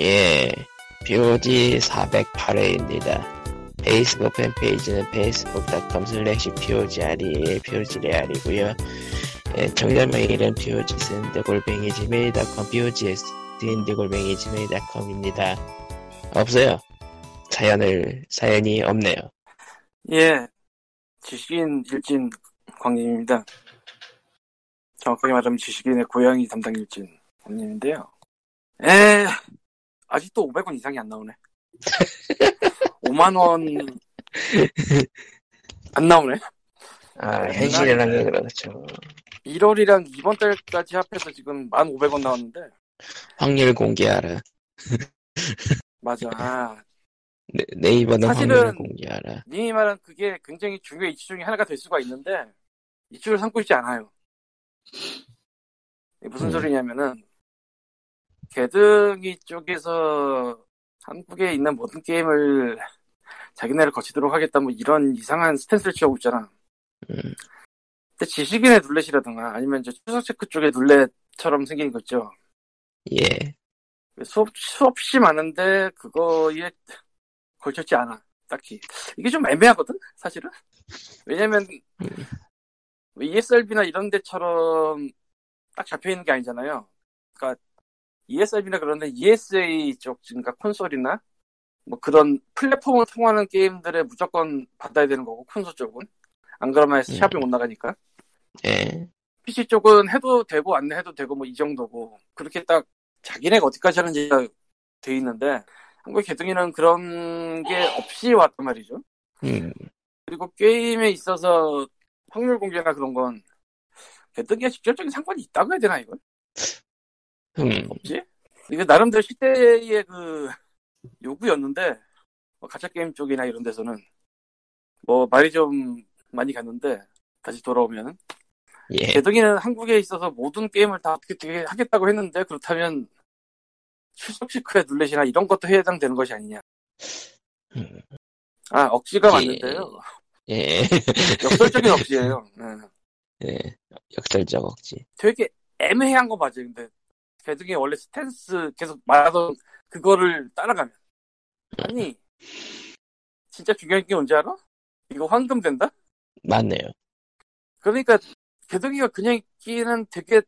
예, POG 408회입니다. 페이스북 팬페이지는 facebook.com slash POGRE, POGREAL이고요. 예, 청자 메일은 POGSND골뱅이 gmail.com, POGSND골뱅이 gmail.com입니다. 없어요. 사연을, 사연이 없네요. 예, 지식인 일진 광님입니다. 정확하게 말하면 지식인의 고양이 담당 일진 광님인데요. 에, 아직도 500원 이상이 안 나오네. 5만 원 안 나오네. 아, 현실이라는 게 그렇죠. 1월이랑 이번 달까지 합해서 지금 1,500원 나왔는데, 확률 공개하라. 맞아. 아, 네, 네이버는 사실은- 확률을 공개하라. 님이 말한 그게 굉장히 중요한 이슈 중에 하나가 될 수가 있는데, 이슈를 삼고 있지 않아요. 무슨 음. 소리냐면은, 개등이 쪽에서 한국에 있는 모든 게임을 자기네를 거치도록 하겠다, 뭐 이런 이상한 스탠스를 취하고 있잖아. 음. 근데 지식인의 룰렛이라든가, 아니면 이제 추석 체크 쪽의 룰렛처럼 생긴 거 있죠. 예, 수업, 수없이 많은데, 그거에 걸쳤지 않아. 딱히. 이게 좀 애매하거든? 사실은? 왜냐면, 음. ESRB나 이런 데처럼 딱 잡혀 있는 게 아니잖아요. 그러니까, ESRB나 그런데 ESA 쪽, 그러니까 콘솔이나, 뭐 그런 플랫폼을 통하는 게임들에 무조건 받아야 되는 거고, 콘솔 쪽은. 안 그러면 음. 샵이 못 나가니까. 예, PC 쪽은 해도 되고 안 해도 되고 뭐 이 정도고 그렇게 딱 자기네가 어디까지 하는지가 돼 있는데 한국 개등이는 그런 게 없이 왔단 말이죠. 음, 그리고 게임에 있어서 확률 공개나 그런 건 개등이가 직접적인 상관이 있다고 해야 되나 이건? 음, 없지? 이게 나름대로 시대의 그 요구였는데 뭐 가짜 게임 쪽이나 이런 데서는 뭐 말이 좀 많이 갔는데 다시 돌아오면은 예, 개동이는 한국에 있어서 모든 게임을 다 어떻게 어떻게 하겠다고 했는데 그렇다면 출석 시크의 룰렛이나 이런 것도 해당되는 것이 아니냐. 음, 아 억지가 예. 맞는데요. 예, 역설적인 억지예요. 예. 예, 역설적 억지. 되게 애매한 거 맞아요. 근데 개동이 원래 스탠스 계속 말하던 그거를 따라가면 아니 진짜 중요한 게 뭔지 알아? 이거 황금 된다? 맞네요. 그러니까 개동이가 그냥 있기는 되게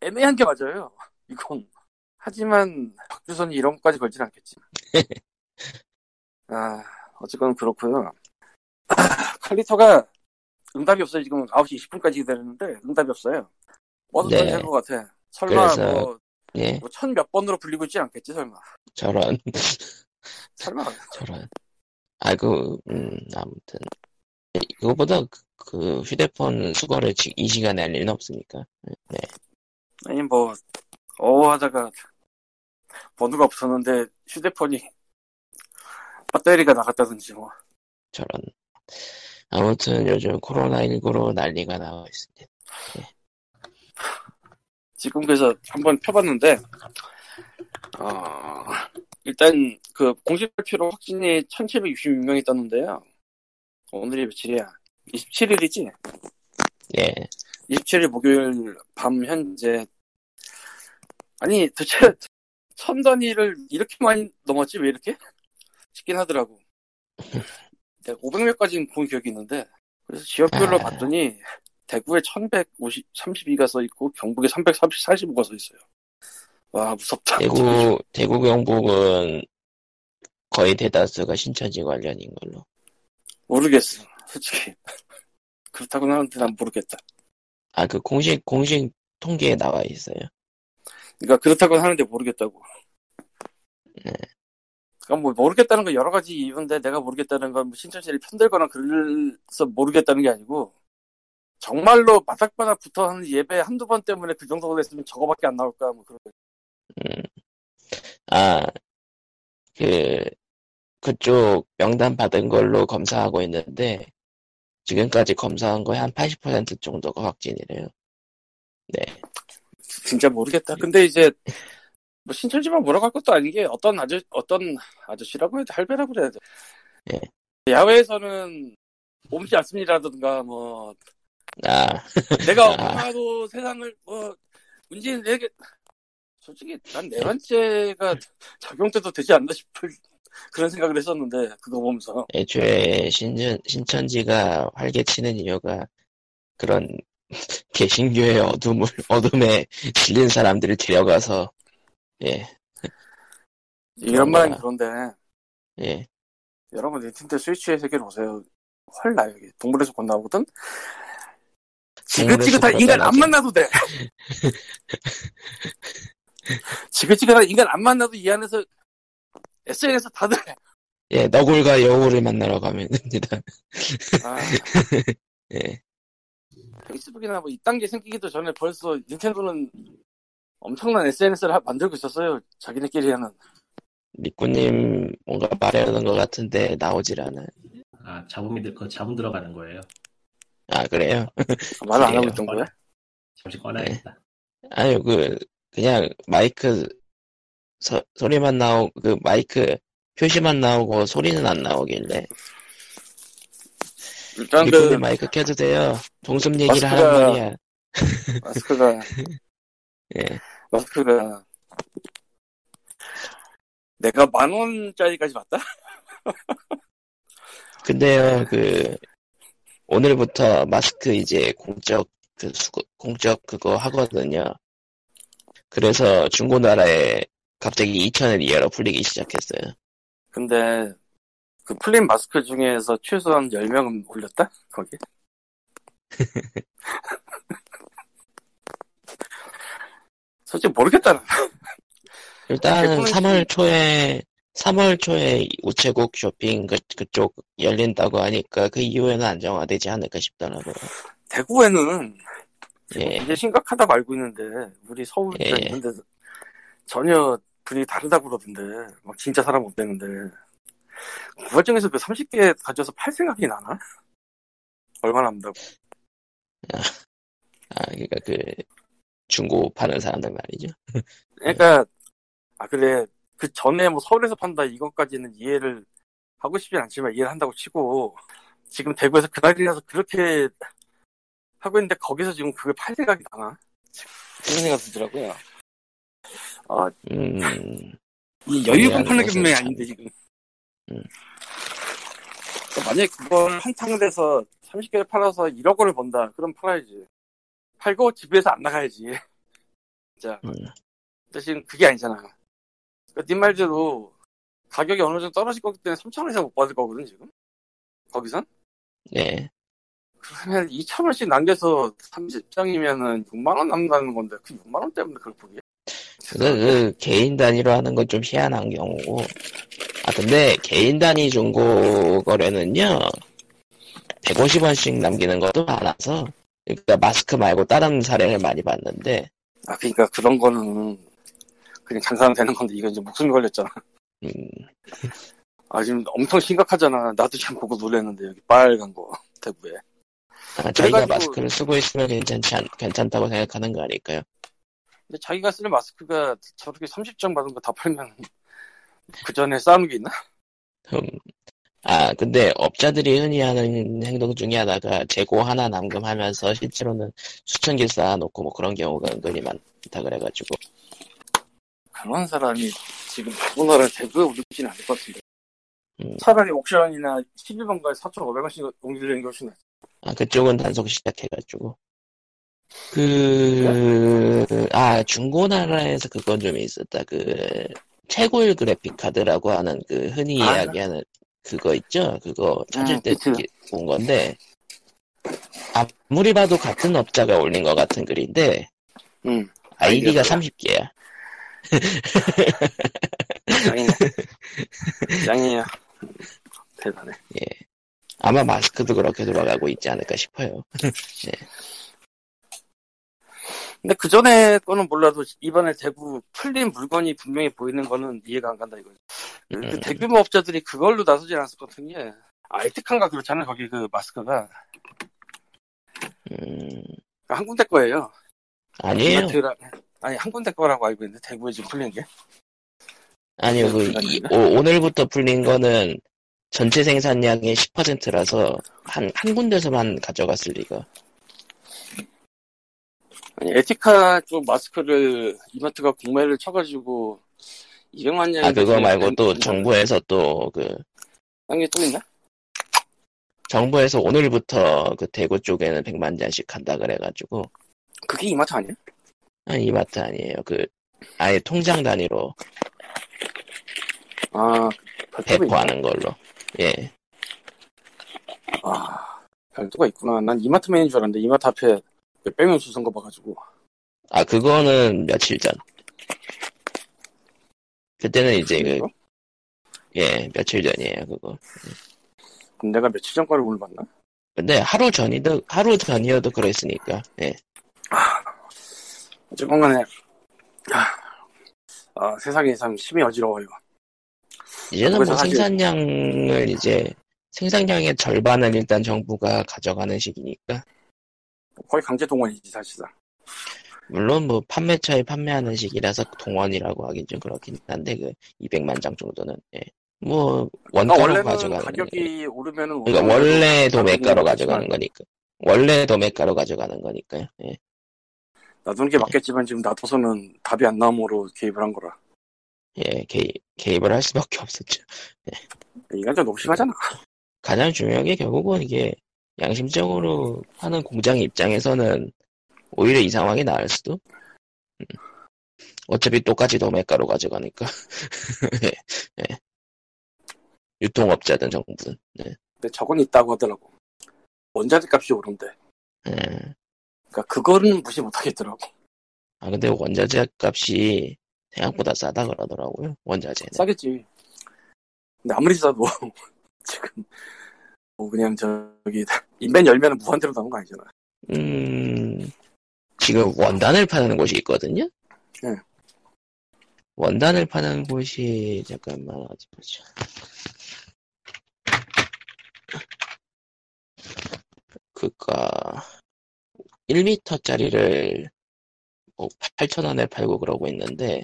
애매한 게 맞아요. 이건. 하지만 박주선이 이런 것까지 걸진 않겠지. 아, 어쨌건 그렇고요. 아, 칼리터가 응답이 없어요. 지금 9시 20분까지 기다렸는데 응답이 없어요. 어떤 네. 될것 같아. 설마 그래서- 뭐, 예, 뭐 천몇 번으로 불리고 있지 않겠지 설마. 저런, 설마. 저런. 아, 그, 음, 아무튼. 이거보다 그, 그 휴대폰 수거를 지- 이 시간에 할 일은 없으니까. 네. 아니 뭐 어 하다가 번호가 없었는데 휴대폰이 배터리가 나갔다든지 뭐. 저런. 아무튼 요즘 코로나19로 난리가 나와 있습니다. 지금 그래서 한번 펴봤는데, 어, 일단 그 공식 발표로 확진이 1766명이 떴는데요. 오늘이 며칠이야? 27일이지? 예, 27일 목요일 밤 현재. 아니, 도대체 천 단위를 이렇게 많이 넘었지? 왜 이렇게? 싶긴 하더라고. 내가 500명까지는 본 기억이 있는데, 그래서 지역별로 아. 봤더니, 대구에 1150, 32가 써 있고, 경북에 345가 써 있어요. 와, 무섭다. 대구, 대구 경북은 거의 대다수가 신천지 관련인 걸로. 모르겠어, 솔직히. 그렇다고는 하는데 난 모르겠다. 아, 그 공식, 공식 통계에 나와 있어요. 그러니까 그렇다고는 하는데 모르겠다고. 네. 그러니까 뭐 모르겠다는 건 여러 가지 이유인데 내가 모르겠다는 건 뭐 신천지를 편들거나 그래서 모르겠다는 게 아니고 정말로 바닥바닥 붙어 하는 예배 한두 번 때문에 그 정도가 됐으면 저거밖에 안 나올까 뭐 그런 거. 음. 아, 그, 그쪽 명단 받은 걸로 검사하고 있는데, 지금까지 검사한 거의 한80% 정도가 확진이래요. 네. 진짜 모르겠다. 근데 이제 뭐 신천지만 뭐라고 할 것도 아닌 게 어떤 아저 어떤 아저씨라고 해야 돼 할배라고 그래야 돼. 예. 야외에서는 옮지 않습니다라든가 뭐 아, 내가 아. 얼마도 세상을 뭐 문재인 내게 솔직히 난 네 번째가 적용돼도 되지 않나 싶을 그런 생각을 했었는데 그거 보면서 애초에 신천, 신천지가 활개치는 이유가 그런 개신교의 어둠을, 어둠에 질린 사람들을 데려가서, 예, 이런 말은 그런데 예. 여러분 닌텐도 스위치의 세계로 오세요. 헐나 여기 동물에서 곧 나오거든. 지긋지긋한 인간 안 만나도 돼. 지긋지긋한 인간 안 만나도 이 안에서 SNS 다들 예, 너굴과 여우를 만나러 가면 됩니다. 아, 예. 페이스북이나 뭐 이딴 게 생기기도 전에 벌써 닌텐도는 엄청난 SNS를 만들고 있었어요. 자기네끼리 하는. 리꾸님 뭔가 말하는 것 같은데 나오질 않아요. 아 잡음이 들, 그 잡음 들어가는 거예요. 아, 그래요? 말을 안 하고. 있던 거야? 잠시 꺼내야겠다. 아유, 그, 그냥 마이크 서- 소리만 나오고, 그 마이크 표시만 나오고 소리는 안 나오길래. 일단 그 마이크 켜도 돼요. 동숲 얘기를 마스크가- 말이야. 마스크가 예. 마스크가 내가 만 원짜리까지 봤다? 근데요, 그, 오늘부터 마스크 이제 공적, 그, 수거, 공적 그거 하거든요. 그래서 중고나라에 갑자기 2,000원 이하로 풀리기 시작했어요. 근데 그 풀린 마스크 중에서 최소한 10명은 올렸다? 거기? 솔직히 모르겠다. 나. 일단 대부분 3월 초에 3월 초에 우체국 쇼핑 그, 그쪽 열린다고 하니까 그 이후에는 안정화되지 않을까 싶더라고요. 대구에는 예. 이게 심각하다고 알고 있는데 우리 서울에 예. 있는데 전혀 분위기 다르다고 그러던데 막 진짜 사람 없대는데 그 과정에서 그 30개 가져서 팔 생각이 나나? 얼마나 남다고 아, 그러니까 그 중고 파는 사람들 말이죠. 그러니까 아 그래 그 전에 뭐 서울에서 판다 이것까지는 이해를 하고 싶진 않지만 이해를 한다고 치고 지금 대구에서 그날이라서 그렇게 하고 있는데 거기서 지금 그걸 팔 생각이 나나? 그런 생각이 들더라고요. 아, 음, 이 여유분 파는 게 분명히 참- 아닌데 지금. 음. 그러니까 만약에 그걸 한탕에서 30개를 팔아서 1억 원을 번다. 그럼 팔아야지. 팔고 집에서 안 나가야지. 진짜. 음. 근데 지금 그게 아니잖아. 그러니까 네 말대로 가격이 어느 정도 떨어질 거기 때문에 3천 원 이상 못 받을 거거든 지금. 거기선? 네. 그러면 2천 원씩 남겨서 30장이면은 6만 원 남는다는 건데 그 6만 원 때문에 그걸 포기해? 그, 그 개인 단위로 하는 건 좀 희한한 경우고. 아 근데 개인 단위 중고 거래는요. 150원씩 남기는 것도 많아서. 그러니까 마스크 말고 다른 사례를 많이 봤는데. 아 그러니까 그런 거는 그냥 장사하면 되는 건데 이건 이제 목숨이 걸렸잖아. 음, 아 지금 엄청 심각하잖아. 나도 지금 보고 놀랐는데 여기 빨간 거 대구에. 아, 자기가 마스크를 쓰고 있으면 괜찮지 않, 괜찮다고 생각하는 거 아닐까요? 근데 자기가 쓰는 마스크가 저렇게 30장 받은 거 다 팔면 그 전에 싸우는 게 있나? 음. 아, 근데 업자들이 흔히 하는 행동 중에 하나가 재고 하나 남금하면서 실제로는 수천 개 쌓아놓고 뭐 그런 경우가 은근히 많다 그래가지고. 그런 사람이 지금 우리나라 대구에 올리지는 않을 것 같은데. 음. 차라리 옥션이나 11번가에 4,500원씩 옮기려는 게 훨씬 낫지. 아, 그쪽은 단속 시작해가지고. 그, 아, 중고나라에서 그건 좀 있었다. 그, 채굴 그래픽 카드라고 하는 그 흔히 아. 이야기하는 그거 있죠? 그거 찾을 음, 때 그치. 본 건데, 아무리 봐도 같은 업자가 올린 것 같은 글인데, 응. 아이디가 아이디가 30개야. 짱이네. 짱이야. 대단해. 아마 마스크도 그렇게 돌아가고 있지 않을까 싶어요. 근데 그 전에 거는 몰라도 이번에 대구 풀린 물건이 분명히 보이는 거는 이해가 안 간다 이거지. 그 음. 대규모 업자들이 그걸로 나서지 같은 게 아이티칸가 그렇잖아요. 거기 그 마스크가 음, 한 군데 거예요. 아니에요. 이마트라- 아니 한 군데 거라고 알고 있는데 대구에 지금 풀린 게. 아니요, 그, 이- 오, 오늘부터 풀린 거는 전체 생산량의 10%라서 한, 한 군데서만 가져갔을 리가. 아니, 에티카 쪽 마스크를 이마트가 공매를 쳐가지고 200만 년. 아 그거 말고 또 정부에서 또그 딴게 또 있나? 정부에서 오늘부터 그 대구 쪽에는 100만 잔씩 한다 그래가지고 그게 이마트 아니야? 아니 이마트 아니에요. 그 아예 통장 단위로 아, 있나? 배포하는 걸로. 예. 아, 별도가 있구나. 난 이마트맨인 줄 알았는데 이마트 앞에 몇백 명줄선거 봐가지고. 아 그거는 며칠 전. 그때는 이제 그, 예 며칠 전이에요 그거. 그럼 내가 며칠 전 거를 오늘 봤나? 근데 하루 전이도 하루 전이어도 그랬으니까. 예. 어쨌건 간에, 아, 아, 세상이 참 심히 어지러워요. 이제는 뭐 사실- 생산량을 이제 생산량의 절반을 일단 정부가 가져가는 시기니까 거의 강제 동원이지, 사실상. 물론 뭐 판매처에 판매하는 시기라서 동원이라고 하긴 좀 그렇긴 한데 그 200만 장 정도는 예. 뭐 그러니까 원가로 가져가는 가격이 오르면은 그러니까 오르는 원래 도매가로 가져가는 거니까 원래 도매가로 가져가는 거니까요. 예. 놔두는 게 맞겠지만 지금 놔둬서는 답이 안 나옴으로 개입을 한 거라. 예, 개입, 개입을 할 수밖에 없었죠. 이건 좀 너무 심하잖아. 가장 중요한 게 결국은 이게 양심적으로 하는 공장 입장에서는 오히려 이 상황이 나을 수도. 음. 어차피 똑같이 도매가로 가져가니까. 예, 예. 유통업자든 정부든. 예. 근데 저건 있다고 하더라고. 원자재 값이 오른대. 예. 그러니까 그거는 무시 못 하겠더라고. 아 근데 원자재 값이 생각보다 싸다 그러더라고요. 원자재는. 싸겠지. 근데 아무리 싸도 지금 뭐 그냥 저기 인벤 열면은 무한대로 나오는 거 아니잖아. 음, 지금 원단을 파는 곳이 있거든요? 네. 원단을 파는 곳이, 잠깐만, 어디 보자. 그 니까, 1m짜리를 뭐 8,000원에 팔고 그러고 있는데,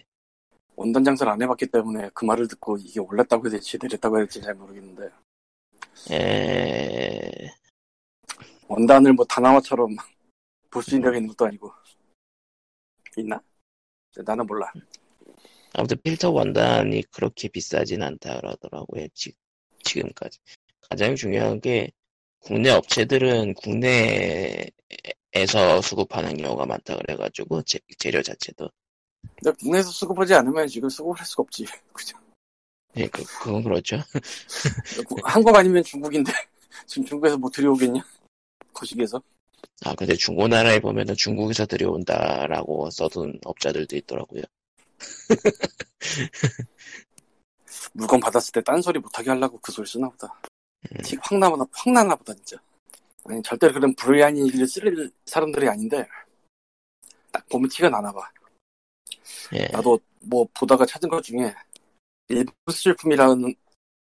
원단 장사를 안 해봤기 때문에 그 말을 듣고 이게 올랐다고 해야 될지 내렸다고 해야 될지 잘 모르겠는데 에, 원단을 뭐 다나와처럼 볼 수 있는 것도 아니고 있나? 나는 몰라. 아무튼 필터 원단이 그렇게 비싸진 않다 그러더라고요, 지, 지금까지. 가장 중요한 게, 국내 업체들은 국내 에서 수급하는 경우가 많다 그래가지고, 재, 재료 자체도. 근데 국내에서 수급하지 않으면 지금 수급을 할 수가 없지. 그죠? 예, 그, 그건 그렇죠. 한국 아니면 중국인데 지금 중국에서 뭐 들여오겠냐? 거시기에서? 아, 근데 중고나라에 보면은 중국에서 들여온다라고 써둔 업자들도 있더라고요. 물건 받았을 때 딴소리 못하게 하려고 그 소리 쓰나 보다. 음. 확 나보다 확 나나 보다 진짜. 아니 절대로 그런 불리한 일을 쓸 사람들이 아닌데 딱 보면 티가 나나 봐. 예. 나도 뭐 보다가 찾은 것 중에 일부 수제품이라는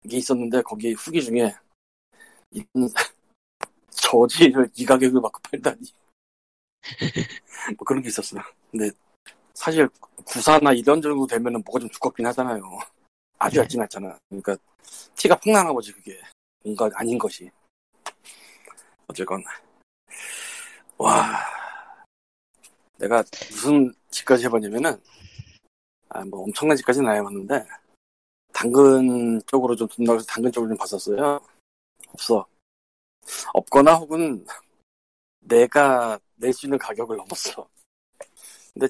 게 있었는데 거기 후기 중에 이런 저지를 이 가격을 받고 팔다니 뭐 그런 게 있었어. 근데 사실 구사나 이런 정도 되면은 뭐가 좀 두껍긴 하잖아요. 아주 네. 얇진 않잖아. 그러니까 티가 팍 나나 보지 그게 뭔가 아닌 것이. 어쨌건 와 내가 무슨 짓까지 해봤냐면은 아 뭐 엄청난 짓까지는 안 해봤는데 당근 쪽으로 좀 돈 나가서 당근 쪽으로 좀 봤었어요. 없어. 없거나 혹은 내가 낼 수 있는 가격을 넘었어. 근데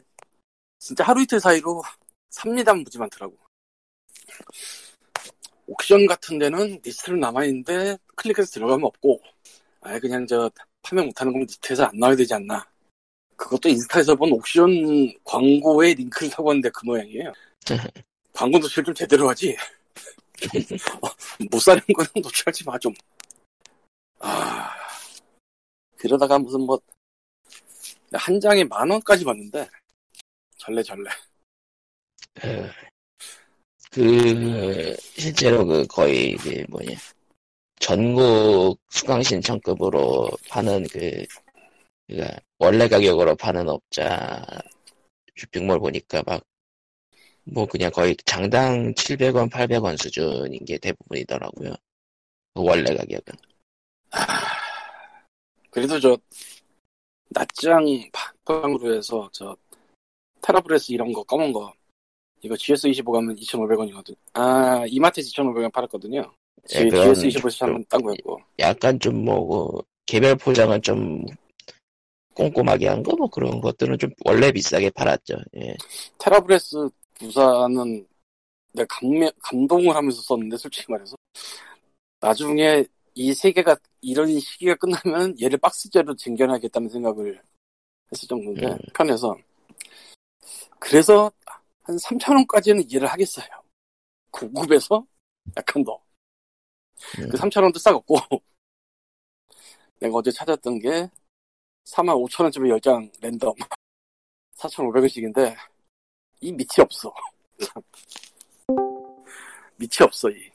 진짜 하루 이틀 사이로 삽니다 무지 많더라고. 옥션 같은 데는 리스트는 남아있는데 클릭해서 들어가면 없고 아예 그냥 저 판매 못하는 건 리스트에서 안 나와야 되지 않나. 그것도 인스타에서 본 옥션 광고의 링크를 사고 왔는데 그 모양이에요. 광고 노출 좀 제대로 하지. 어, 못 사는 거는 노출하지 마, 좀. 아. 그러다가 무슨 뭐, 한 장에 만 원까지 받는데, 절레 절레. 그, 그, 실제로 그 거의 그 뭐냐. 전국 수강 신청급으로 파는 그, 그니까 원래 가격으로 파는 업자 쇼핑몰 보니까 막, 뭐 그냥 거의 장당 700원, 800원 수준인 게 대부분이더라고요. 그 원래 가격은. 그래도 저, 낮장 방으로 해서 저 테라브레스 이런 거 검은 거 이거 GS25 가면 2,500원이거든. 아 이마트에서 2,500원 팔았거든요. 예, 그건 GS25에서 좀- 한번 딴 거였고. 약간 좀 뭐고 개별 포장은 좀 꼼꼼하게 한 거 뭐 그런 것들은 좀 원래 비싸게 팔았죠. 예. 테라브레스 부사는 내가 감명, 감동을 하면서 썼는데 솔직히 말해서 나중에 이 세계가 이런 시기가 끝나면 얘를 박스제로 쟁겨놔야겠다는 생각을 했을 정도인데 음. 편해서 그래서 한 3,000원까지는 이해를 하겠어요. 고급에서 약간 더. 음. 그 3,000원도 싸겠고 내가 어제 찾았던 게 45,000원짜리 10장 랜덤 4,500원씩인데 이 밑이 없어. 참. 밑이 없어 이.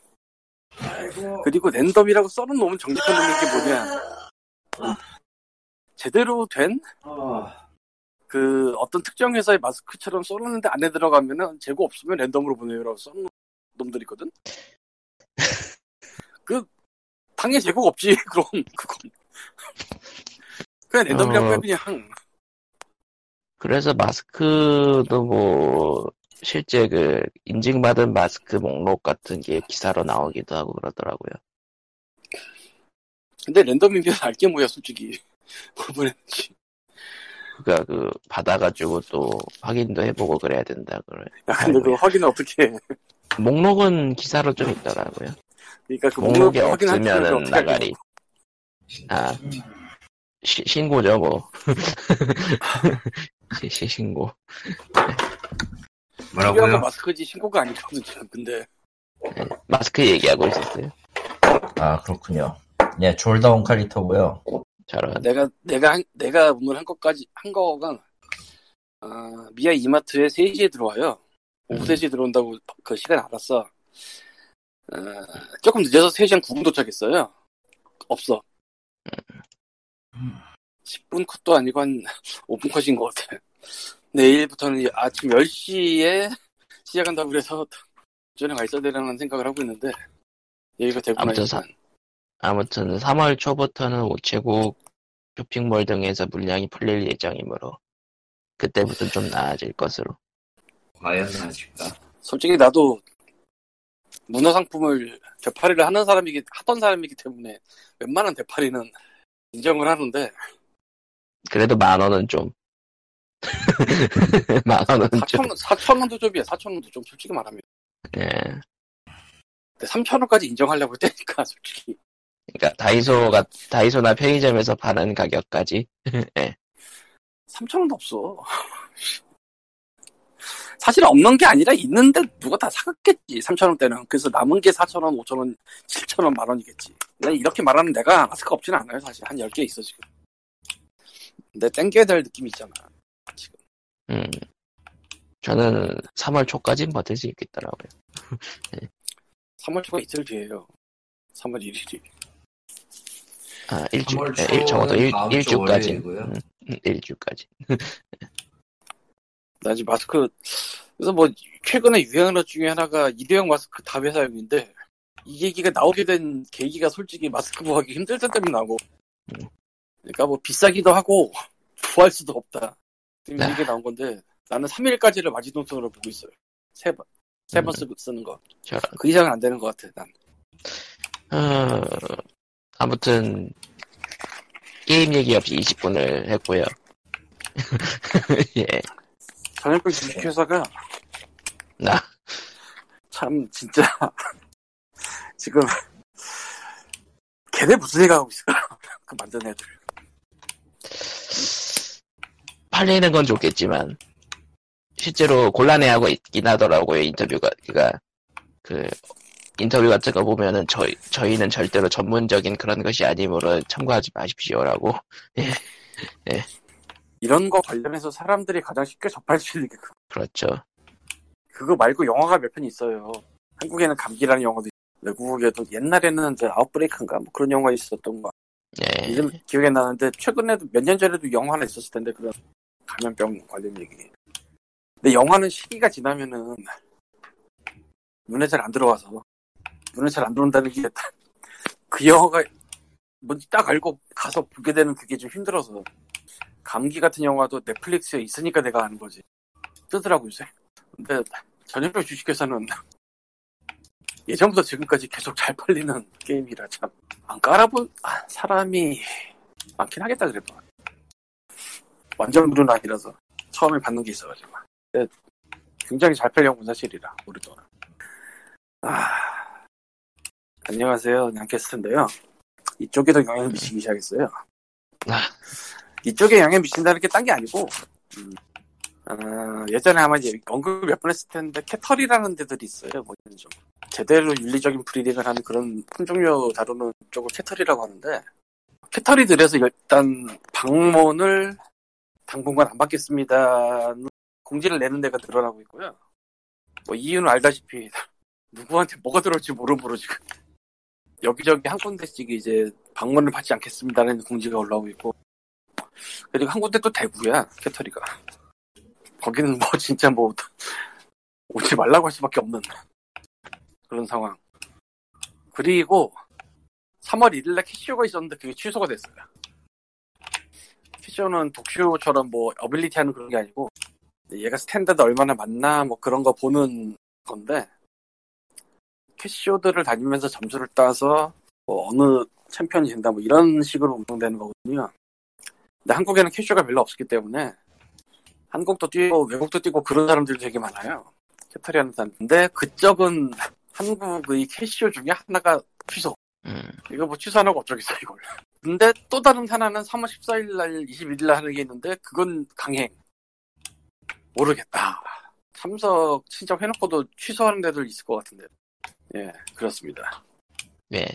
그리고 랜덤이라고 써놓으면 정직한 놈인 게 뭐냐. 제대로 된그 어떤 특정 회사의 마스크처럼 써놓는데 안에 들어가면은 재고 없으면 랜덤으로 보내요라고 써놓은 놈들이거든. 그 당연히 재고가 없지 그럼 그건 그냥 랜덤이라고 해 어. 그냥 그래서 마스크도 뭐 실제 그 인증받은 마스크 목록 같은 게 기사로 나오기도 하고 그러더라고요. 근데 랜덤이면 알게 뭐야 솔직히 뭘 보냈는지 그니까 그 받아가지고 또 확인도 해보고 그래야 된다 그래. 야 근데 아이고야. 확인을 어떻게 해 목록은 기사로 좀 있더라고요. 그러니까 그 목록에 없으면은. 나가리. 아 시- 신고죠 뭐. 시- 시- 신고. 뭐라고요? 마스크지 신고가 아니거든 지금 근데 마스크 얘기하고 있었어요. 아 그렇군요. 예, 졸다운 칼리터고요. 저런. 내가 내가 한- 내가 오늘 한 것까지 한 거가 아, 미아 이마트에 3시에 들어와요. 오후 음. 3시에 들어온다고 그 시간 알았어. 어, 조금 늦어서 3시 한 9분 도착했어요. 없어. 10분 컷도 아니고 한 5분 컷인 것 같아. 내일부터는 아침 10시에 시작한다고 그래서 전에 가 있어야 되라는 생각을 하고 있는데 여기가 되구나 아무튼. 아무튼 3월 초부터는 우체국, 쇼핑몰 등에서 물량이 풀릴 예정이므로 그때부터 좀 나아질 것으로. 과연 아직까? 솔직히 나도 문화 상품을 되팔이를 하는 사람이기 하던 사람이기 때문에 웬만한 되팔이는 인정을 하는데 그래도 만 원은 좀. 만 원은 좀. 4천 4천 원도 좀이야 4천 원도 좀 솔직히 말하면 예. 근데 3천 원까지 인정하려고 했다니까 솔직히 그러니까 다이소가 다이소나 편의점에서 파는 가격까지. 3천 원도 없어 사실 없는 게 아니라 있는데 누가 다 사갔겠지 3천 원대는. 그래서 남은 게 4천 원 5천 원 7천 원 만 원이겠지. 난 이렇게 말하는 내가 마스크 없지는 않아요 사실. 한 10개 있어 지금. 근데 땡겨야 될 느낌이 있잖아 지금. 음. 저는 3월 초까지는 버틸 수 있겠더라고요. 3월 초가 이틀 뒤에요. 3월 1일이. 아, 일주, 3월 예, 일, 적어도 일, 일주까지. 음, 일주까지. 나 지금 마스크 그래서 뭐 최근에 유행하는 것 중에 하나가 일회용 마스크 다 회사용인데 이 얘기가 나오게 된 계기가 솔직히 마스크 구하기 힘들 때 때문에 나고 음. 그러니까 뭐 비싸기도 하고 구할 수도 없다 지금 네. 이게 나온 건데 나는 3일까지를 마지노선으로 보고 있어요 세 번 세번 음. 쓰는 거 그. 이상은 안 되는 것 같아 난 어, 아무튼, 게임 얘기 없이 20분을 했고요. 예. 전염병 주식회사가 나, 참 진짜 지금 걔네 무슨 생각하고 있어? 그 만든 애들. 팔리는 건 좋겠지만, 실제로 곤란해하고 있긴 하더라고요, 인터뷰가. 그니까, 그, 인터뷰 같은 거 보면은, 저희, 저희는 절대로 전문적인 그런 것이 아니므로 참고하지 마십시오라고. 이런 거 관련해서 사람들이 가장 쉽게 접할 수 있는 게 그- 그렇죠. 그거 말고 영화가 몇 편 있어요. 한국에는 감기라는 영화도 있고, 외국에도 옛날에는 이제 아웃브레이크인가 뭐 그런 영화 있었던 거 예. 이름 기억이 안 나는데 최근에도 몇 년 전에도 영화 하나 있었을 텐데 그런 감염병 관련 얘기. 근데 영화는 시기가 지나면은 눈에 잘 안 들어와서 눈에 잘 안 들어온다는 게 그 영화가 뭔지 딱 알고 가서 보게 되는 그게 좀 힘들어서 감기 같은 영화도 넷플릭스에 있으니까 내가 아는 거지. 뜨더라고 요새. 근데 전형적 주식회사는 예전부터 지금까지 계속 잘 팔리는 게임이라 참. 안 깔아본 아, 사람이 많긴 하겠다 그래도. 완전 물은 아니라서 처음에 받는 게 있어가지고. 근데 굉장히 잘 팔려온 건 사실이라 오랫동안. 아 안녕하세요. 냥캐스트인데요. 이쪽에도 영향을 미치기 시작했어요. 아. 이쪽에 영향 미친다는 게 딴 게 아니고 음, 아, 예전에 아마 이제 언급 몇 번 했을 텐데 cattery라는 데들이 있어요. 뭐 좀 제대로 윤리적인 breeding을 하는 그런 품종류 다루는 쪽을 cattery라고 하는데 cattery들에서 일단 방문을 당분간 안 받겠습니다 공지를 내는 데가 늘어나고 있고요. 뭐 이유는 알다시피 누구한테 뭐가 들어올지 모르므로 지금 여기저기 한 군데씩 이제 방문을 받지 않겠습니다라는 공지가 올라오고 있고 그리고 한 군데 또 대구야 cattery가. 거기는 뭐 진짜 뭐 오지 말라고 할 수밖에 없는 그런 상황. 그리고 3월 1일날 cat show가 있었는데 그게 취소가 됐어요. cat show는 dog show처럼 뭐 agility 하는 그런 게 아니고 얘가 standard 얼마나 맞나 뭐 그런 거 보는 건데 cat show들을 다니면서 점수를 따서 뭐 어느 챔피언이 된다 뭐 이런 식으로 운영되는 거거든요 근데 한국에는 캐쇼가 별로 없었기 때문에 한국도 뛰고 외국도 뛰고 그런 사람들이 되게 많아요. 사람 근데 그쪽은 한국의 캐쇼 중에 하나가 취소. 음, 이거 뭐 취소 안 하고 어쩌겠어 이걸. 근데 또 다른 하나는 3월 14일 날 21일 날 하는 게 있는데 그건 강행. 모르겠다. 참석 신청해놓고도 취소하는 데들 있을 것 같은데. 예 그렇습니다. 네.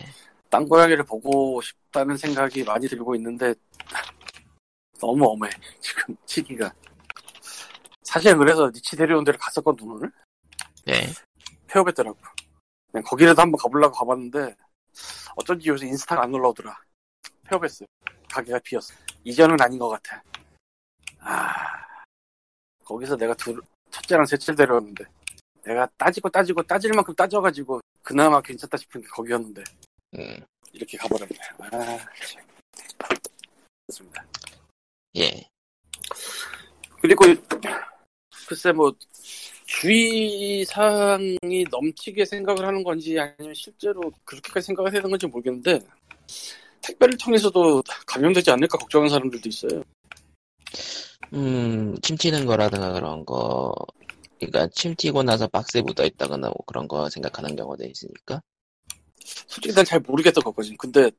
땅 고양이를 보고 싶다는 생각이 많이 들고 있는데 너무 엄해 지금 시기가. 사실 그래서 니치 데려온 데를 갔었거든 오늘? 네. 폐업했더라고. 그냥 거기라도 한번 가보려고 가봤는데 어쩐지 요새 인스타가 안 올라오더라. 폐업했어요. 가게가 비었어. 이전은 아닌 것 같아. 아 거기서 내가 둘 첫째랑 셋째를 데려왔는데 내가 따지고 따지고 따질 만큼 따져가지고 그나마 괜찮다 싶은 게 거기였는데 음, 이렇게 가버렸네. 아 참. 그렇습니다 예. 그리고 글쎄 뭐 주의 사항이 넘치게 생각을 하는 건지 아니면 실제로 그렇게까지 생각을 해야 되는 건지 모르겠는데 택배를 통해서도 감염되지 않을까 걱정하는 사람들도 있어요. 음, 침 튀는 거라든가 그런 거, 그러니까 침 튀고 나서 박스에 묻어 있다거나 뭐 그런 거 생각하는 경우도 있으니까. 솔직히 난 잘 모르겠다 그거지. 근데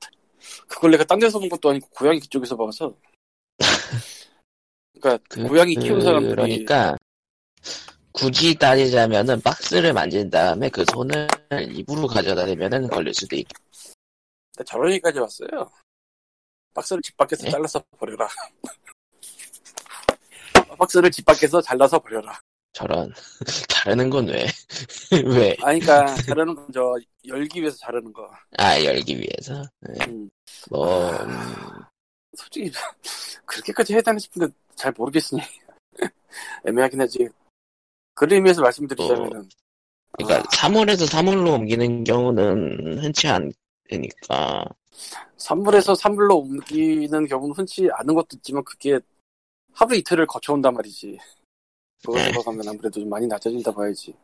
그걸 내가 딴 데서 본 것도 아니고 고양이 그쪽에서 봐서 그러니까 그, 고양이 키우는 사람들이 그러니까 굳이 따지자면은 박스를 만진 다음에 그 손을 입으로 가져다 대면은 걸릴 수도 있고. 나 저런 얘기까지 왔어요. 박스를 집 밖에서 네? 잘라서 버려라. 박스를 집 밖에서 잘라서 버려라. 저런 자르는 건 왜? 왜? 아니, 그니까, 자르는 건 저, 열기 위해서 자르는 거. 아 열기 위해서. 네. 음, 뭐 아. 음, 솔직히, 그렇게까지 해야 되나 싶은데, 잘 모르겠으니. 애매하긴 하지. 그런 의미에서 말씀드리자면 은, 그러니까 아. 3월에서 3월로 옮기는 경우는 흔치 않으니까. 산물에서 산물로 옮기는 경우는 흔치 않은 것도 있지만, 그게 하루 이틀을 거쳐온단 말이지. 그걸 네. 생각하면 아무래도 좀 많이 낮아진다 봐야지.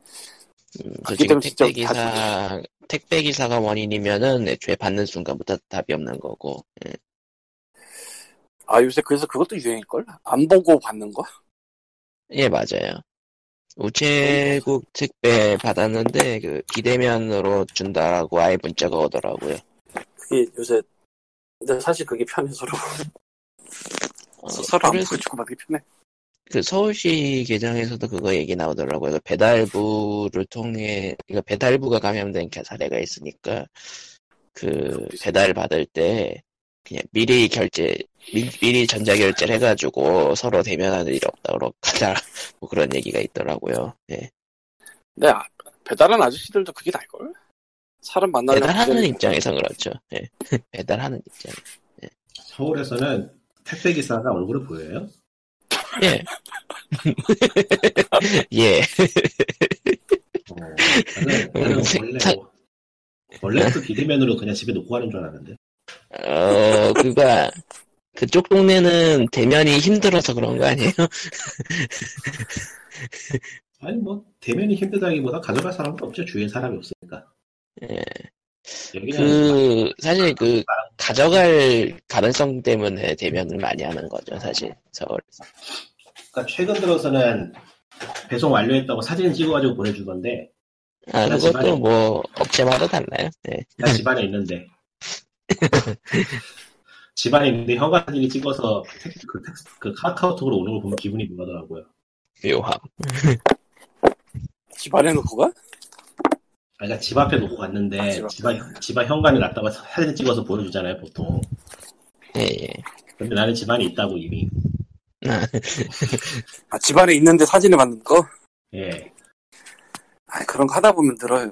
음, 그렇기 때문에 택배 기사 택배 기사가 원인이면은 애초에 받는 순간부터 답이 없는 거고. 예. 아, 요새 그래서 그것도 유행일걸? 안 보고 받는 거? 예, 맞아요. 우체국 특배 받았는데 그 비대면으로 준다고 아예 문자가 오더라고요. 그게 요새, 근데 사실 그게 편해, 서로. 어, 서로 안 보여주고 받기 편해. 그 서울시 계정에서도 그거 얘기 나오더라고요. 그 배달부를 통해 그러니까 배달부가 감염된 게 사례가 있으니까 그 배달 받을 때 그냥 미리 결제 미, 리 전자 결제를 해가지고 서로 대면하는 일 없다고 하자 뭐 그런 얘기가 있더라고요. 예. 근데 아, 배달한 아저씨들도 그게 나을걸? 사람 만나려고 배달하는. 입장에서 그렇죠. 예. 배달하는 입장. 서울에서는 택배 기사가 얼굴을 보여요? 예. 예. 어, 나는, 나는 원래 사- 뭐- 원래부터 비대면으로 그냥 집에 놓고 가는 줄 알았는데 어, 그가 그쪽 동네는 대면이 힘들어서 그런 거 아니에요? 아니 뭐 대면이 힘들다기보다 가져갈 사람도 없죠. 주위에 사람이 없으니까. 예. 그 사실 그 가져갈 가능성 때문에 대면을 많이 하는 거죠 사실 서울에서. 그러니까 최근 들어서는 배송 완료했다고 사진 찍어가지고 보내주던데 아 그것도 뭐 업체마다 달라요. 네. 나 집안에 있는데 집안에 있는데 현관 사진이 찍어서 텍- 그, 텍스트, 그 카카오톡으로 오는 걸 보면 기분이 묘하더라고요. 묘함. 집안에 놓고 가? 아, 그러니까 집 앞에 놓고 갔는데 아, 집 앞에. 집안 집안 현관에 놨다가 사진 찍어서 보여주잖아요 보통. 예, 예. 근데 나는 집안에 있다고 이미. 아, 집안에 있는데 사진을 받는 거? 예. 아, 그런 거 하다 보면 늘어요.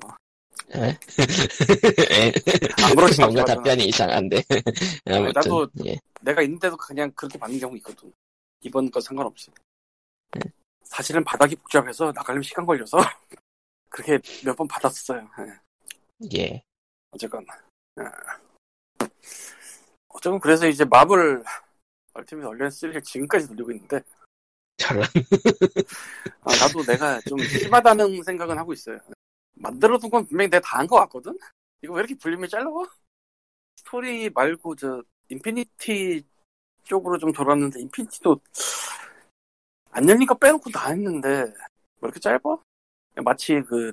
예? 예. 안 그렇지 뭔가. 답변이 이상한데. 아무튼 나도- 예. 내가 있는데도 그냥 그렇게 받는 경우 있거든. 이번 거 상관없어. 네. 사실은 바닥이 복잡해서 나가려면 시간 걸려서 그렇게 몇 번 받았어요. 예. 예. 어쨌건. 예. 어쨌건 그래서 이제 마블 얼티밋 얼리언스를 지금까지 돌리고 있는데 저런. 아, 나도 내가 좀 심하다는 생각은 하고 있어요. 만들어둔 건 분명히 내가 다 한 것 같거든? 이거 왜 이렇게 볼륨이 짧아? 스토리 말고 저 인피니티 쪽으로 좀 돌았는데 인피니티도 안 열린 거 빼놓고 다 했는데 왜 이렇게 짧아? 마치 그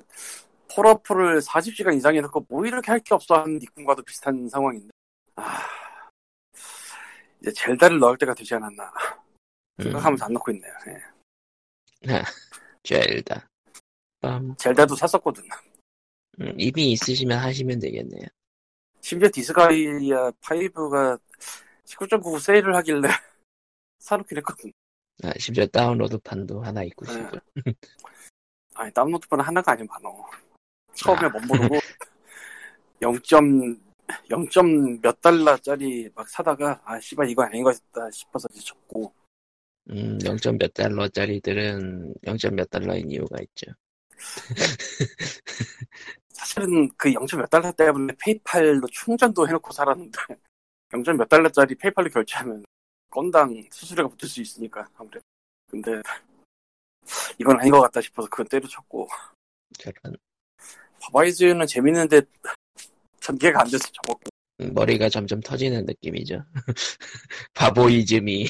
폴아웃을 40시간 이상 해놓고 뭐 이렇게 할 게 없어 하는 느낌과도 비슷한 상황인데 아 이제 젤다를 넣을 때가 되지 않았나 음, 생각하면서 안 넣고 있네요 예. 젤다. 빰. 젤다도 샀었거든 음, 이미 있으시면 하시면 되겠네요. 심지어 디스가이아 5가 19.99 세일을 하길래 사놓긴 했거든. 아, 심지어 다운로드판도 하나 있고 네. 싶고. 아니, 다운로드판은 하나가 아니면 많어. 처음에 아. 못 모르고 0. 0. 몇 달러짜리 막 사다가 아 씨발 이거 아닌 것 같다 싶어서 이제 접고 음, 0. 몇 달러짜리들은 0. 몇 달러인 이유가 있죠. 사실은 그 0. 몇 달러 때문에 페이팔로 충전도 해놓고 살았는데 0. 몇 달러짜리 페이팔로 결제하면 건당 수수료가 붙을 수 있으니까 아무래도 근데 이건 아닌 것 같다 싶어서 그건 때려쳤고 저런. 바바이즈는 재밌는데 전개가 안 돼서 접었고 음, 머리가 점점 터지는 느낌이죠. 바보이즘이.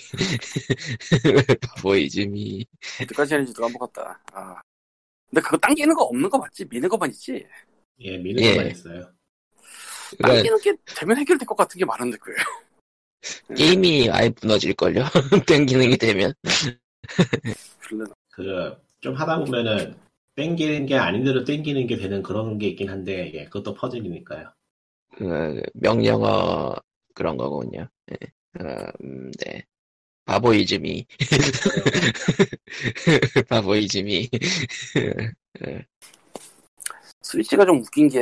바보이즘이. 어디까지 하는지도 까먹었다. 아. 근데 그거 당기는 거 없는 거 맞지? 미는 거만 있지? 예, 미는 예. 것만 있어요. 그러니까 당기는 게 되면 해결될 것 같은 게 많은데 그게. 게임이 아예 무너질걸요? 땡기는 게 되면. 그, 좀 하다 보면은, 땡기는 게 아닌데도 땡기는 게 되는 그런 게 있긴 한데, 예, 그것도 퍼즐이니까요. 그, 명령어 그런 거군요. 예. 어, 음, 네. 바보이즘이. 바보이즘이. 스위치가 좀 웃긴 게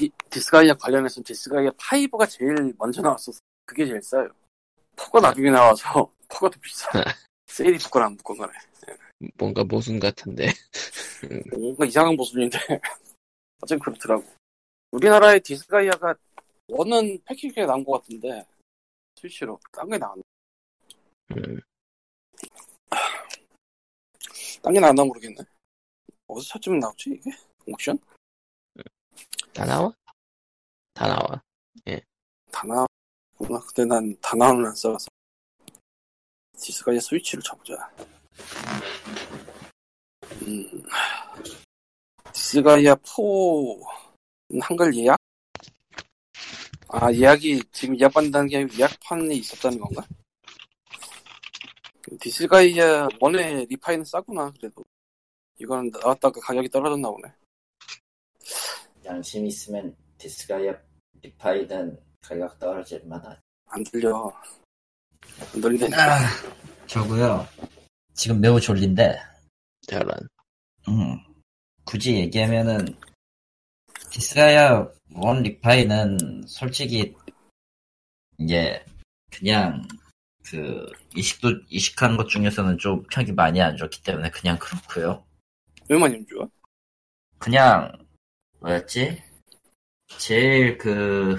이- 디스가이아 관련해서 디스가이아 5가 제일 먼저 나왔었어. 그게 제일 싸요. 포가 나중에 나와서 포가 더 비싸. 세일이 붙거나 안 붙거나 뭔가 모순 같은데. 뭔가 이상한 모습인데 어쨌든 그렇더라고. 우리나라의 디스가이아가 원은 패키지가 나온 것 같은데 스위치로 딴 게 나왔나? 음, 딴게 나왔나 모르겠네. 어디서 찾으면 나오지 이게? 옥션? 다 나와? 다 나와. 다 나왔구나. 근데 난 다 나오는 안 써서 디스가이아 스위치를 쳐보자. 음, 디스가이아 4 한글 예약? 아 예약이 지금 예약받는다는 게 아니고 예약판에 있었다는 건가? 디스가이아 one의 Refine은 싸구나 그래도 이거는 나왔다가 가격이 떨어졌나 보네. 양심 있으면 디스가이아 Refine은 가격 떨어질 만한. 안 들려. 안 들리네. 아, 저고요. 지금 매우 졸린데, 저런. 음, 굳이 얘기하면은 디스가이아 원 리파이는 솔직히 이게 그냥 그 이식도 이식한 것 중에서는 좀 평이 많이 안 좋기 때문에 그냥 그렇고요. 왜 많이 안 좋아? 그냥 뭐였지? 제일 그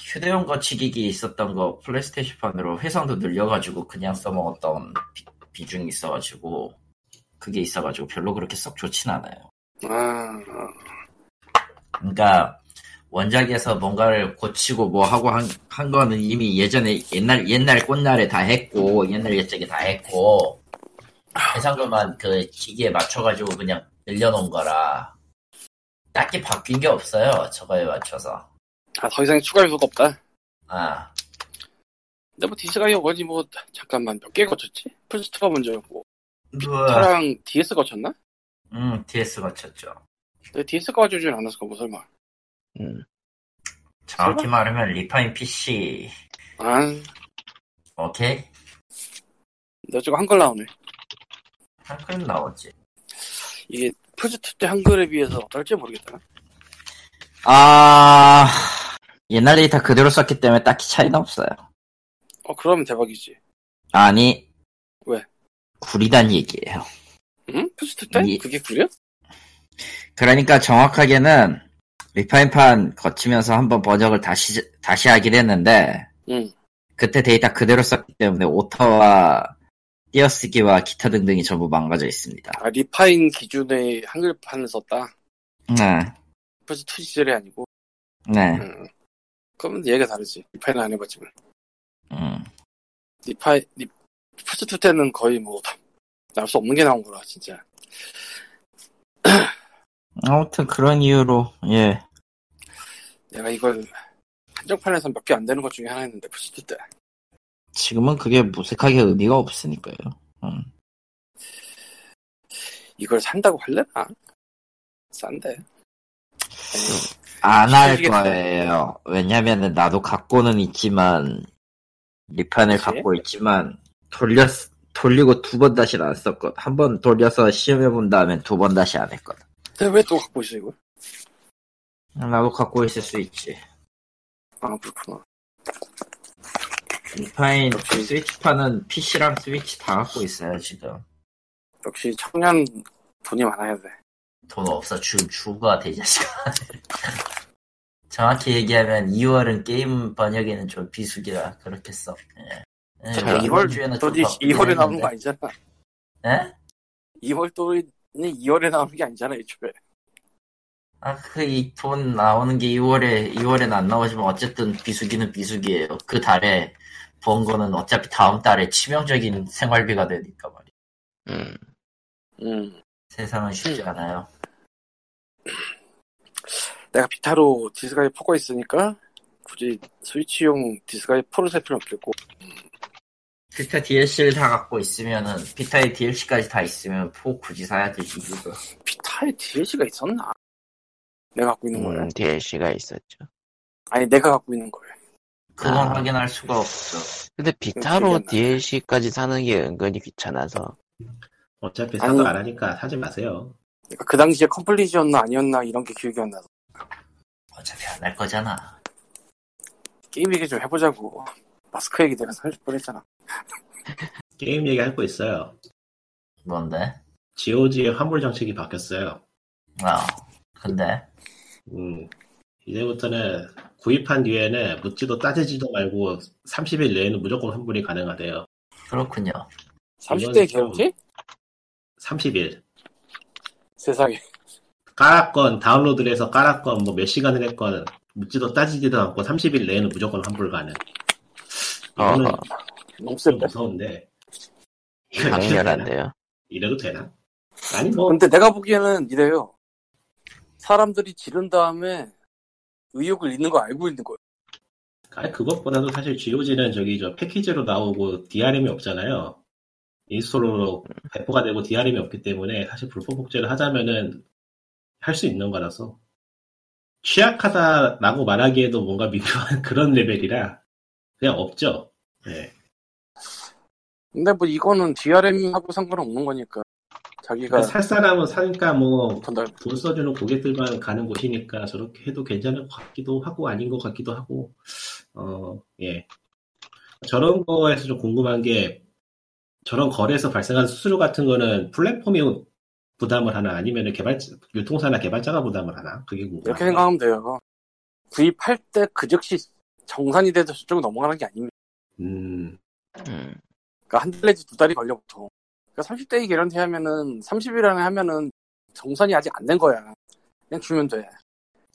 휴대용 거치기기 있었던 거 플레이스테이션판으로 회선도 늘려가지고 그냥 써먹었던 비, 비중이 있어가지고 그게 있어가지고 별로 그렇게 썩 좋진 않아요. 아, 그러니까 원작에서 뭔가를 고치고 뭐 하고 한, 한 거는 이미 예전에 옛날 옛날 꽃날에 다 했고 옛날 옛적에 다 했고 해상도만 그 기기에 맞춰가지고 그냥 늘려놓은 거라 딱히 바뀐 게 없어요 저거에 맞춰서 아, 더 이상 추가할 수가 없다. 아 근데 뭐 디스가이아 one이 뭐 잠깐만 몇 개 거쳤지? 플스2가 먼저였고. 차랑 DS 거쳤나? 음 DS 거쳤죠 근데 DS가 가져오진 않았을까 뭐 설마 음. 정확히 말하면 Refine PC 아 오케이 너 저거 한글 나오네 한글 나왔지 이게 플스2 때 한글에 비해서 어떨지 모르겠다 아 옛날 데이터 그대로 썼기 때문에 딱히 차이는 없어요 어 그러면 대박이지 아니 왜? 구리단 얘기예요 응? 플스2 때? 이- 그게 구려? 그러니까 정확하게는 리파인판 거치면서 한번 번역을 다시 다시 하긴 했는데 응 그때 데이터 그대로 썼기 때문에 오타와 띄어쓰기와 기타 등등이 전부 망가져 있습니다. 아, Refine 기준의 한글판을 썼다? 네, 플스 2 시절이 아니고? 네, 응. 그러면 얘가 다르지. Refine은 안 해봤지만. 음, Refine 리, 플스 2 때는 거의 뭐 나올 수 없는 게 나온 거라 진짜 아무튼 그런 이유로 예, 내가 이걸 한정판에서 몇 개 안 되는 것 중에 하나였는데 플스2 때 지금은 그게 무색하게 의미가 없으니까요. 음. 이걸 산다고 할래나? 싼데 안 할. 거예요. 왜냐면은 나도 갖고는 있지만 리판을 그치? 갖고 있지만 돌렸 돌리고 두 번 다시 안 썼거든. 한 번 돌려서 시험해 본 다음에 두 번 다시 안 했거든. 근데 왜또 갖고 있어 이걸? 나도 갖고 있을 수 있지. 아 그렇구나 리파인 스위치판은 PC랑 스위치 다 갖고 있어요 지금. 역시 청년 돈이 많아야 돼 돈 없어 주 주가 되자식아. 정확히 얘기하면 2월은 게임 번역에는 좀 비수기라 그렇게 써. 예. 예, 자, 이번 주에는 바쁘긴 2월에 나오는 했는데. 거 아니잖아 예? 2월 돈이 2월에 나오는 게 아니잖아 애초에 아, 그, 이돈 나오는 게 2월에, 2월에는 안 나오지만 어쨌든 비수기는 비수기예요. 그 달에 번 거는 어차피 다음 달에 치명적인 생활비가 되니까 말이야. 음. 음 세상은 쉽지 않아요. 내가 비타로 디스가이 4가 있으니까 굳이 스위치용 디스가이 4를 살 필요는 없겠고 피타 DLC를 다 갖고 있으면은, 피타의 DLC까지 다 있으면 포 굳이 사야 되지, 이거. 비타에 DLC가 있었나? 내가 갖고 있는 거야 음, DLC가 있었죠. 아니 내가 갖고 있는 거야 그건 아. 확인할 수가 없어. 근데 비타로. DLC까지 사는 게 은근히 귀찮아서. 어차피 아니. 사도 안 하니까 사지 마세요. 그러니까 그 당시에 컴플릿이었나 아니었나 이런 게 기억이 안 나서 어차피 안 할 거잖아. 게임 얘기 좀 해보자고 마스크 얘기 내가 살 뻔했잖아 게임 얘기할 거 있어요. 뭔데? GOG의 환불 정책이 바뀌었어요. 아, 근데, 음, 이제부터는 구입한 뒤에는 묻지도 따지지도 말고 30일 내에는 무조건 환불이 가능하대요. 그렇군요. 30대 좀- 개업지? 30일. 세상에 깔았건 다운로드를 해서 깔았건 뭐 몇 시간을 했건 묻지도 따지지도 않고 30일 내에는 무조건 환불 가능. 이거는 어, 너무 무서운데. 강렬한데요. 이래도 되나? 아니 뭐 근데 내가 보기에는 이래요 사람들이 지른 다음에 의욕을 잃는 거 알고 있는 거예요 아니 그것보다도 사실 GOG는 저기 저 패키지로 나오고 DRM이 없잖아요. 인스톨로 배포가 되고 DRM이 없기 때문에 사실 불법 복제를 하자면은 할 수 있는 거라서 취약하다라고 말하기에도 뭔가 미묘한 그런 레벨이라 그냥 없죠. 네. 근데 뭐 이거는 DRM하고 상관없는 거니까 자기가 그러니까 살 사람은 사니까 뭐돈 달, 돈 써주는 고객들만 가는 곳이니까 저렇게 해도 괜찮을 것 같기도 하고 아닌 것 같기도 하고 어 예 저런 거에서 좀 궁금한 게 저런 거래에서 발생한 수수료 같은 거는 플랫폼이 부담을 하나 아니면 개발 유통사나 개발자가 부담을 하나 그게 궁금해요. 이렇게 생각하면 돼요 구입할 때 그 즉시 정산이 돼서 저쪽으로 넘어가는 게 아닙니다. 음, 음, 그러니까 한 달 내지 두 달이 걸려 보통. 그러니까 30대기 개런티 하면은 30일 안에 하면은 정산이 아직 안 된 거야. 그냥 주면 돼.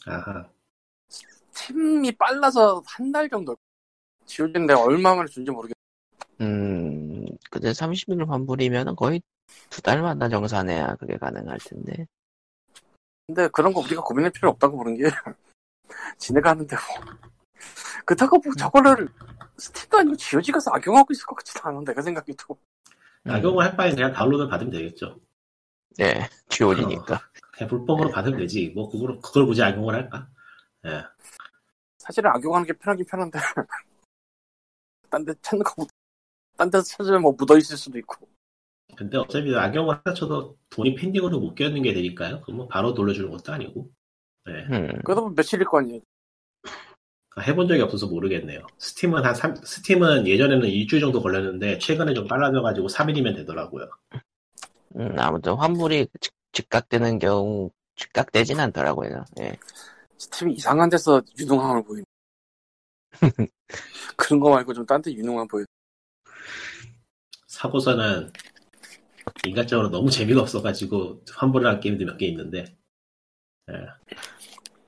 아하. 팀이 빨라서 한 달 정도. 지워진 내가 얼마 만에 준지 모르겠. 음, 근데 30일 환불이면 거의 두 달마다 정산해야 그게 가능할 텐데. 근데 그런 거 우리가 고민할 필요 없다고 보는 게 지네가 하는데 뭐. 그렇다고 뭐 저거를 스팀도 아니고 지오지 가서 악용하고 있을 것 같지도 않아 내가 생각해도. 음, 악용을 할 바에 그냥 다운로드 받으면 되겠죠. 네, 지워지니까. 그냥 불법으로 받으면 되지. 뭐 그걸 그걸 굳이 악용을 할까? 예. 사실은 악용하는 게 편하긴 편한데 딴 데 찾는 거보다 딴 데서 찾으면 뭐 묻어있을 수도 있고 근데 어차피 악용을 하다 쳐도 돈이 펜딩으로 묶여있는 게 되니까요. 그뭐 바로 돌려주는 것도 아니고. 예. 음, 그러다 보면 며칠일 거 아니에요 해본 적이 없어서 모르겠네요. 스팀은 한 3, 스팀은 예전에는 일주일 정도 걸렸는데 최근에 좀 빨라져가지고 3일이면 되더라고요. 음, 아무튼 환불이 즉- 즉각되는 경우, 즉각되진 않더라고요. 예. 스팀이 이상한 데서 유능함을 보이네 그런 거 말고 좀 딴 데 유능함 보여 사고서는 인간적으로 너무 재미가 없어가지고 환불을 한 게임도 몇 개 있는데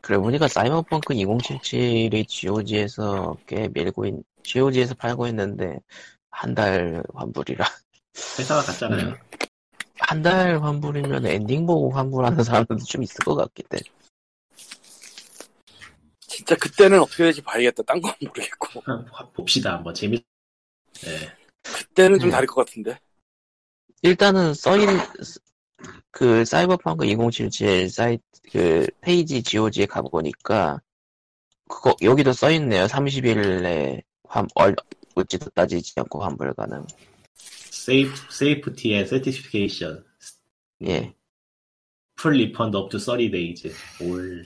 그래 보니까 사이버펑크 2077이 GOG에서 꽤 밀고 있, GOG에서 팔고 있는데 한 달 환불이라 회사가 같잖아요. 한달 환불이면 엔딩 보고 환불하는 사람들도 좀 있을 것 같긴 해. 진짜 그때는 어떻게 될지 봐야겠다 딴 건 모르겠고 봅시다. 한번 재미. 예. 그때는 좀 네. 다를 것 같은데 일단은 써인 그 사이버펑크 2077 사이트 그 페이지 GOG에 가보니까 그거 여기도 써있네요. 30일에 환불, 어떤 것도 따지지 않고 환불 가능. safe safety and satisfaction 예. full refund up to 30 days 올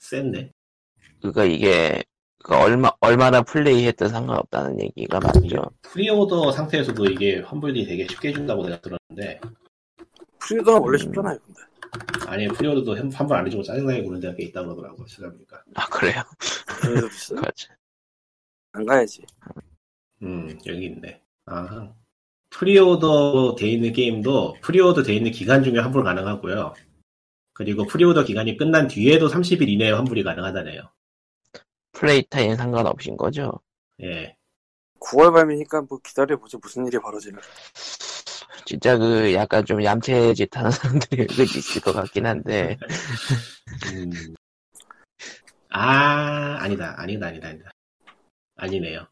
쎘네. 그니까 이게 그 얼마 얼마나 플레이했든 상관없다는 얘기가 맞죠. pre-order 상태에서도 이게 환불이 되게 쉽게 해준다고 내가 들었는데 pre-order는 원래 음. 쉽잖아요 근데 아니 pre-order도 환- 환불 안 해주고 짜증나게 구는 데가 꽤 있다고 그러더라고요. 찾아보니까. 아 그래요? 그래도 있어 그렇죠. 안 가야지 음 여기 있네. 아 pre-order 돼 있는 게임도 pre-order 돼 있는 기간 중에 환불 가능하고요. 그리고 pre-order 기간이 끝난 뒤에도 30일 이내에 환불이 가능하다네요. play time 상관없인 거죠. 예. 9월 발매니까 뭐 기다려보죠 무슨 일이 벌어지나 진짜 그 약간 좀 얌체짓 하는 사람들이 은근히 있을 것 같긴 한데 음. 아, 아니다, 아니다, 아니다, 아니다. 아니네요.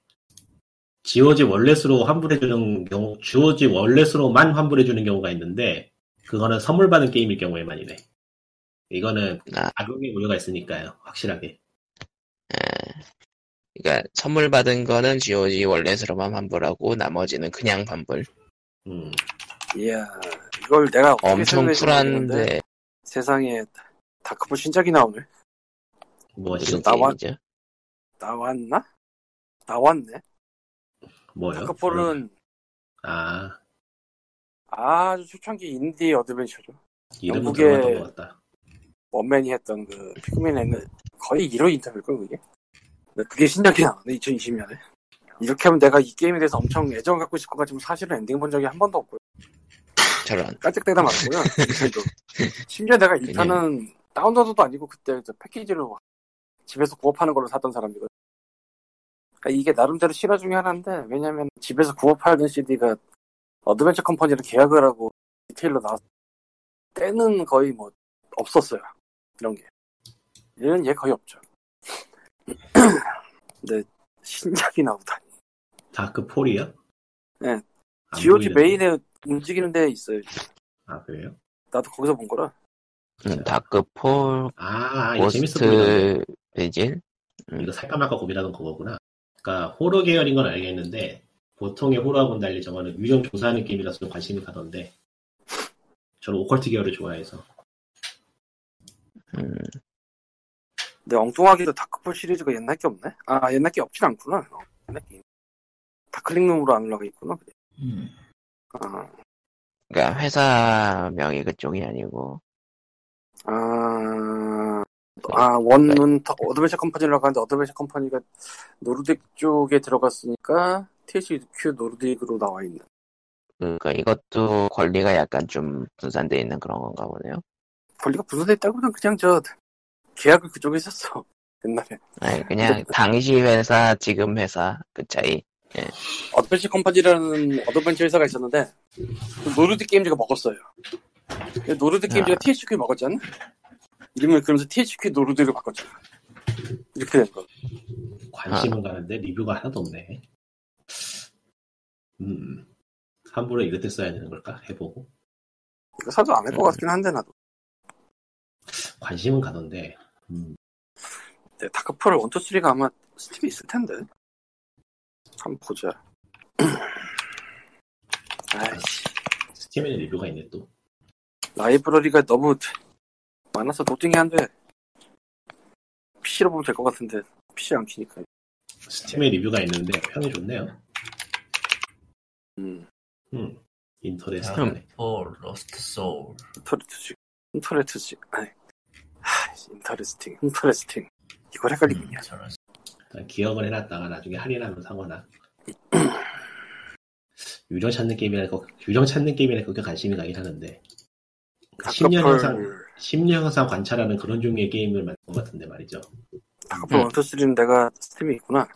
GOG 월렛으로 환불해주는 경우, GOG 월렛으로만 환불해주는 경우가 있는데, 그거는 선물 받은 게임일 경우에만이네. 이거는 아. 악용의 우려가 있으니까요, 확실하게. 그러니까 선물 받은 거는 GOG 월렛으로만 환불하고 나머지는 그냥 환불. 음, 이야 이걸 내가 어떻게 엄청 모르겠는데 쿨한데 세상에 Dark Fall 신작이 나오네? 무슨 나와- 게임이죠? 나왔나? 나왔네 뭐요? Dark Fall은 아, 아주 초창기 인디 adventure죠 이름은 영국의- 것 같다. one man이 했던 그 피그민 했는 거의 1호 인터뷰일 걸 그게 근데 그게 신작이 나왔네 2020년에 이렇게 하면 내가 이 게임에 대해서 엄청 애정 갖고 있을 것 같지만 사실은 엔딩 본 적이 한 번도 없고요 저런. 깔짝대다 맞고요 인터뷰도. 심지어 내가 1탄은 다운로드도 아니고 그때 저 패키지로 집에서 구업하는 걸로 샀던 사람이거든 그러니까 이게 나름대로 실화 중에 하나인데 왜냐면 집에서 구업하는 CD가 어드벤처 컴퍼니를 계약을 하고 디테일로 나왔 때는 거의 뭐 없었어요 이런 게 얘는 얘 거의 없죠 근데 신작이 나오다니 Dark Fall이요? 네. 안 GOG. 메인에 움직이는 데 있어요 아, 그래요? 나도 거기서 본 거라 음, Dark Fall, 아, 이거 재밌어 보이는데. Ghost Vigil. 이거 살까 말까 고민하던 그거구나. 그러니까 호러 계열인 건 알겠는데 보통의 호러하고는 달리 저거는 유령 조사하는 게임이라서 좀 관심이 가던데 저는 오컬트 계열을 좋아해서 음, 근데 엉뚱하게도 Dark Fall 시리즈가 옛날 게 없네? 아, 옛날 게 없진 않구나. 어, 옛날 게. 다클릭룸으로 안 올라가 있구나. 그래. 음. 아, 그러니까 회사명이 그쪽이 아니고 아, 아, 원은 The- Adventure Company라고 하는데 Adventure Company가 Nordic 쪽에 들어갔으니까 THQ Nordic으로 나와 있는. 그러니까 이것도 권리가 약간 좀 분산돼 있는 그런 건가 보네요. 권리가 분산돼 있다고는 그냥 저 계약을 그쪽에 했었어. 옛날에. 아니 그냥 당시 회사 지금 회사 그 차이. Adventure Company라는 adventure 회사가 있었는데 그 Nordic Games가 먹었어요. 근데 Nordic Games가 아. THQ 먹었잖아. 이름을 그러면서 THQ Nordic을 바꿨잖아. 이렇게 된 거. 관심은 가는데 리뷰가 하나도 없네. 음, 함부로 때 써야 되는 걸까? 해보고. 이거 사도 안 할것 같긴 한데 나도. 관심은 가던데. 음, 네, 1, 2, 3가 아마 스팀에 있을 텐데. 한번 보자. 아이씨. 스팀에는 리뷰가 있네 또. 라이브러리가 너무 많아서 노팅이 안 돼. PC로 보면 될 것 같은데, PC 안 키니까. 스팀에 리뷰가 있는데 평이 좋네요. 음, 음, 인터넷 야, 스타네. 폴 로스트 소울 인터레트지. 인터레트지. 아이. 하, 인터레스팅, 인터레스팅. 이걸 헷갈리겠냐. 음, 기억을 해놨다가 나중에 할인하면 사거나. 유령 찾는 게임이라 거, 유령 찾는 게임이라 그렇게 관심이 가긴 하는데. 10년 이상, 다크펄, 10년 이상 관찰하는 그런 종류의 게임을 만든 것 같은데 말이죠. 다크펄 1, 2, 3는 내가 스팀에 있구나.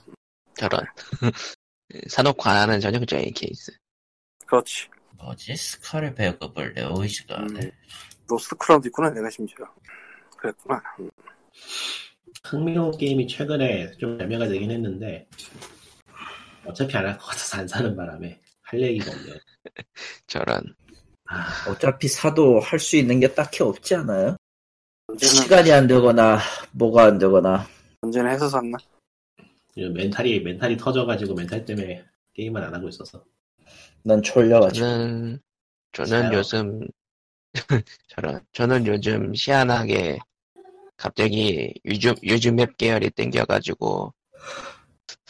저런. 산업 관하는 전형적인 케이스. 그렇지. 뭐지 스카를 배급을 내오이지가 음, 않네 로스트 크라우드 있구나, 내가 심지어. 그랬구나. 음. 흥미로운 게임이 최근에 좀 발매가 되긴 했는데 어차피 안 할 것 같아서 안 사는 바람에 할 얘기가 없네. 저런. 아, 어차피 사도 할 수 있는 게 딱히 없지 않아요? 시간이 안 되거나 뭐가 안 되거나 언제는 해서 샀나? 멘탈이 멘탈이 터져가지고 멘탈 때문에 게임을 안 하고 있어서 난 졸려가지고 저는 저는. 요즘 저런 저는 요즘 희한하게 갑자기 use use map 계열이 땡겨가지고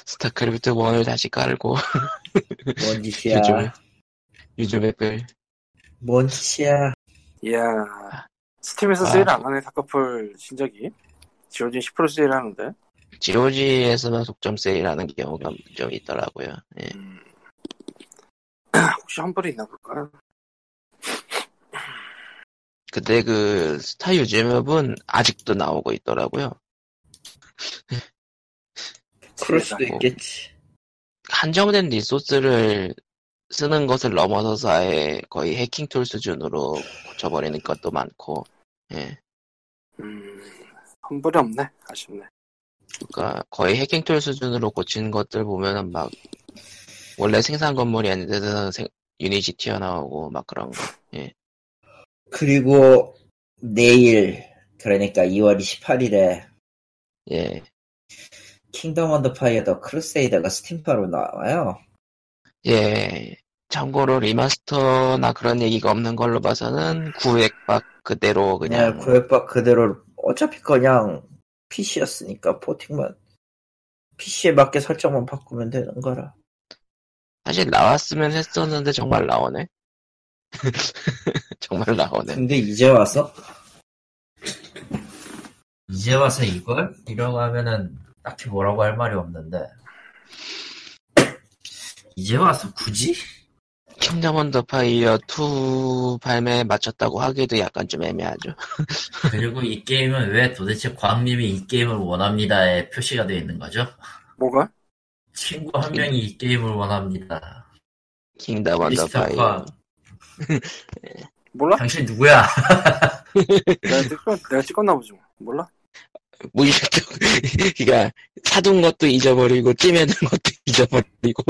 스타크래프트 1을 다시 깔고 뭔 짓이야 use map use map을 뭔 짓이야 이야. 스팀에서 아. 세일 안 하네, 다크펄 신작이. 지오진 10% 세일 하는데. GOG에서만 속점 세일하는 경우가 좀 있더라고요. 예. 음. 혹시 환불이 있나 볼까? 근데 그 스타 유즈 맵은 아직도 나오고 있더라고요. 그럴 수도. 있겠지 한정된 resource를 쓰는 것을 넘어서서 아예 거의 해킹 tool 수준으로 고쳐버리는 것도 많고, 예. 음, 환불이 없네. 아쉽네. 그러니까 거의 해킹 tool 수준으로 고치는 것들 보면은 막 원래 생산 건물이 아닌데도 생- 유닛이 튀어나오고 막 그런 거. 그리고 내일 그러니까 2월 28일에 예. Kingdom Under Fire The Crusaders가 Steam판으로 나와요 예. 참고로 remaster나 그런 얘기가 없는 걸로 봐서는 구엑박 그대로 그냥 그냥 구엑박 그대로 어차피 그냥 PC였으니까 porting만 PC에 맞게 설정만 바꾸면 되는 거라 사실 나왔으면 했었는데 정말 나오네. 정말 나오네. 근데 이제 와서 이제 와서 이걸? 이라고 하면은 딱히 뭐라고 할 말이 없는데 이제 와서 굳이? Kingdom Under Fire 2 발매에 맞췄다고 하기도 약간 좀 애매하죠. 그리고 이 게임은 왜 도대체 광님이 이 게임을 원합니다에 표시가 되어 있는 거죠? 뭐가? 친구 한 명이 이 게임을 원합니다. Kingdom Under Fire. 몰라? 당신 누구야? 내가, 찍었, 내가 찍었나 보지 뭐. 몰라? 무의식적, 그니까, 사둔 것도 잊어버리고, 찜해둔 것도 잊어버리고,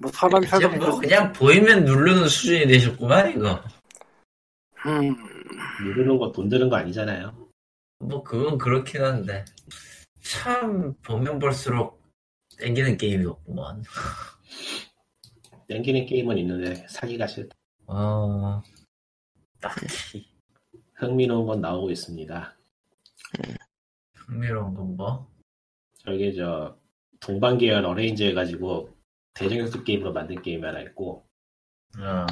뭐 사람이 살다 뭐 보면 그냥 보이면 누르는 수준이 되셨구만 이거. 음, 누르는 거 돈 드는 거 아니잖아요. 뭐 그건 그렇긴 한데 참 보면 볼수록 땡기는 게임이었구만. 땡기는 게임은 있는데 사기가 싫다. 어 딱히 흥미로운 건 나오고 있습니다. 흥미로운 건 뭐? 저기 저 동방 계열 arrange 해가지고 대전격투 게임으로 만든 게임이 하나 있고 어, 아,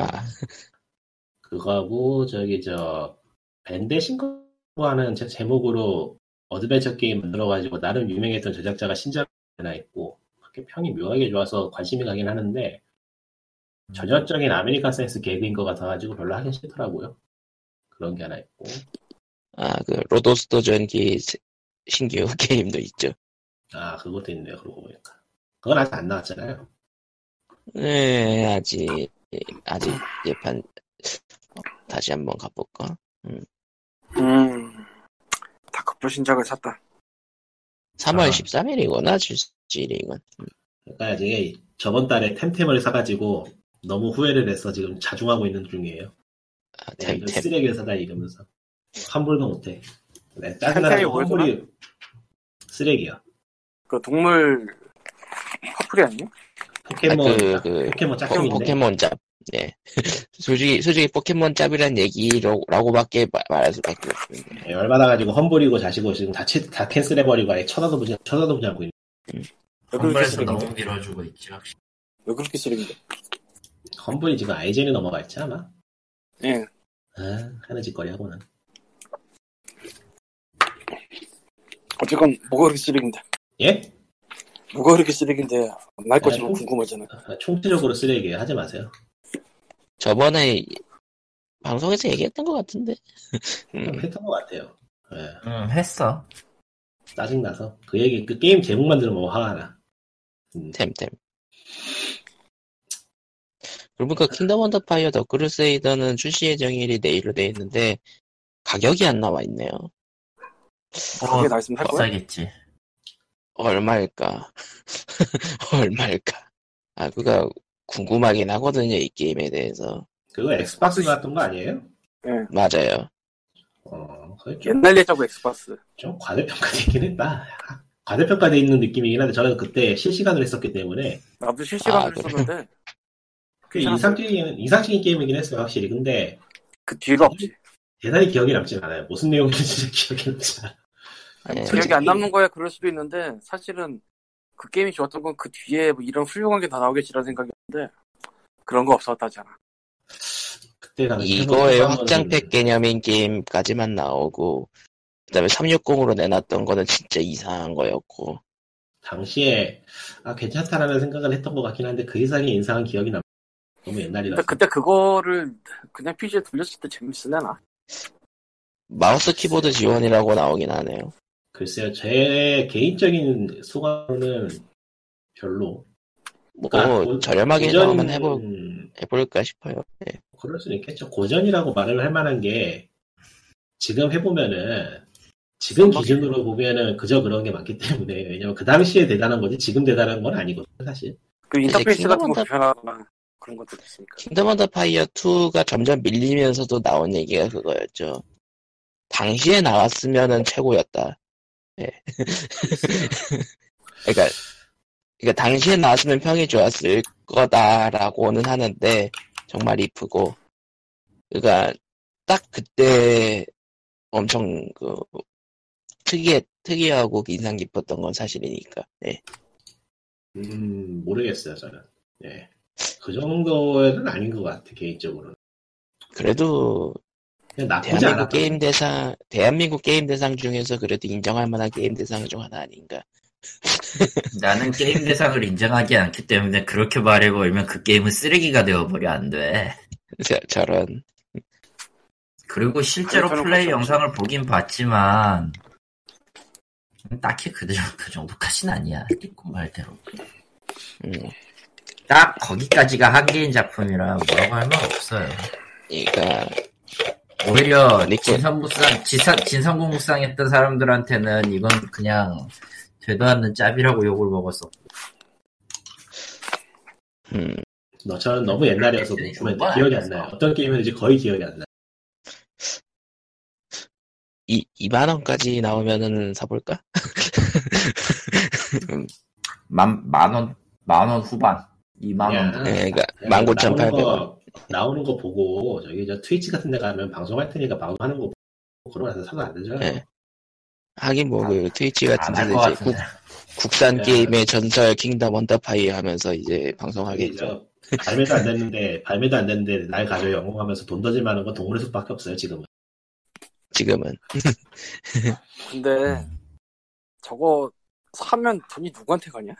그거하고 저기 저 밴데신가 하는 제- 제목으로 어드벤처 게임 만들어가지고 나름 유명했던 제작자가 신작 하나 있고 그렇게 평이 묘하게 좋아서 관심이 가긴 하는데 전형적인 American 센스 개그인 것 같아가지고 별로 하기 싫더라고요. 그런 게 하나 있고 아, 그, 로도스도 전기 세- 신규 게임도 있죠. 아 그것도 있네요. 그러고 보니까 그건 아직 안 나왔잖아요. 네, 아직, 아직 예판, 어, 다시 한번 가볼까? 음, 다크풀 신작을 샀다. 3월 아. 13일이구나, 출시일이건. 그러니까 이게 저번 달에 템템을 사가지고 너무 후회를 해서 지금 자중하고 있는 중이에요. 아, 네, 템, 템. 쓰레기를 사다 이러면서 환불도 못해. 네, 뭐였더라? 환불이 쓰레기야. 그 동물 커플이 아니에요? 포켓몬 아, 그, 그, 포켓몬 포, 짝퉁인데 포켓몬 짭. 예. 솔직히, 솔직히 포켓몬 짭이란 얘기라고밖에 말- 말할 수밖에 없는데. 네, 열받아가지고 험불이고 자시고 지금 다, 치- 다 캔슬해버리고 아예 쳐다도 보지 쳐다도 보지 않고 있는. 한번에서 쓰레기인데? 너무 밀어주고 있지 확실히. 왜 그렇게 쓰레기인데? 험불이 지금 아이젠이 넘어가 있지 않아? 예. 아, 하는 짓거리 하고는. 어쨌건 뭐가 그렇게 쓰레기인데? 예? 뭐가 그렇게 쓰레기인데 날 것처럼 아, 궁금하잖아. 아, 총체적으로 쓰레기예요. 하지 마세요. 저번에 방송에서 얘기했던 것 같은데. 음, 했던 것 같아요. 예, 응 했어. 짜증나서. 그 얘기, 그 게임 제목만 들으면 화가 나. 음, Temtem. 그러고 보니까 Kingdom Under Fire The Crusaders는 출시 예정일이 내일로 돼 있는데 가격이 안 나와 있네요. 그게 나 있으면 할 거야? 비싸겠지. 얼마일까? 얼마일까? 아, 그가 궁금하긴 하거든요, 이 게임에 대해서. 그거 Xbox 같은 거 아니에요? 맞아요. 어, 옛날 옛적 구 Xbox. 좀 과대평가되긴 했다. 과대평가돼 있는 느낌이긴 한데 저는 그때 실시간으로 했었기 때문에 나도 실시간으로 아? 했었는데 그 괜찮았어요. 이상적인 이상적인 게임이긴 했어요 확실히. 근데 그 뒤가 없지. 대단히 기억이 남진 않아요. 무슨 내용인지 진짜 기억이 남지 않아. 예. 기억이 안 남는 거야 그럴 수도 있는데 사실은 그 게임이 좋았던 건 그 뒤에 뭐 이런 훌륭한 게 다 나오겠지라는 생각이었는데 그런 거 없었다잖아. 그때 당시 이거의 확장팩 개념인 게임까지만 나오고, 그 다음에 360으로 내놨던 거는 진짜 이상한 거였고, 당시에 아 괜찮다라는 생각을 했던 것 같긴 한데 그 이상의 인상은 기억이 남. 너무 옛날이라서. 근데 그때 그거를 그냥 PC에 돌렸을 때 재밌을래나? 마우스 키보드 지원이라고 나오긴 하네요. 글쎄요, 제 개인적인 소감은 별로. 뭐, 그러니까 고- 저렴하게 고전- 나오면 해볼, 해볼까 싶어요. 예. 그럴 수는 있겠죠. 고전이라고 말을 할 만한 게 지금 해보면은 지금 선박이네. 기준으로 보면은 그저 그런 게 많기 때문에 왜냐면 그 당시에 대단한 거지 지금 대단한 건 아니거든 사실. 그 인터페이스 같은 거 불편하거나 그런 것도 있으니까. Kingdom Under Fire 2가 점점 밀리면서도 나온 얘기가 그거였죠. 당시에 나왔으면은 최고였다. 예. 그러니까, 그러니까 당시에 나왔으면 평이 좋았을 거다라고는 하는데 정말 이쁘고, 그러니까 딱 그때 엄청 그 특이해 특이하고 인상 깊었던 건 사실이니까. 예. 음 모르겠어요 저는. 예. 그 정도는 아닌 것 같아 개인적으로는. 그래도 대한민국. 게임 대상, 대한민국 게임 대상 중에서 그래도 인정할 만한 게임 대상 중 하나 아닌가. 나는 게임 대상을 인정하지 않기 때문에 그렇게 말해버리면 그 게임은 쓰레기가 되어버려 안 돼. 저, 저런, 그리고 실제로 플레이. 영상을 보긴 봤지만 딱히 그, 정- 그 정도까진 아니야. 말대로. 음, 딱 거기까지가 한계인 작품이라 뭐라고 할 말 없어요. 그러니까, 오히려 리꾼. 진선무쌍, 지사, 진선공무쌍 했던 사람들한테는 이건 그냥 되도 않는 짭이라고 욕을 먹었어. 음, 너처럼 너무 옛날이어서 보면 기억이 안. 나요. 어떤 게임이었는지 거의 기억이 안 나. 이, 2만 원까지 나오면은 사볼까? 만, 만 원, 만 원 후반. 2만 야. 원. 예, 그러니까, 나오는 19,800원. 거, 나오는 거 보고 저기 저 Twitch 같은 데 가면 방송할 테니까 방송하는 거 보고 그러고 나서 사도 안 되죠. 예. 하긴 뭐, 그, Twitch 같은 데서 것 이제 국. 국산 야. 게임의 전설 Kingdom Under Fire 하면서 이제 방송하겠죠. 저 발매도 안 됐는데 발매도 안 됐는데 날 가져용 하면서 돈 던질 만한 건 동물의 숲밖에 없어요 지금은. 지금은. 근데 저거 사면 돈이 누구한테 가냐?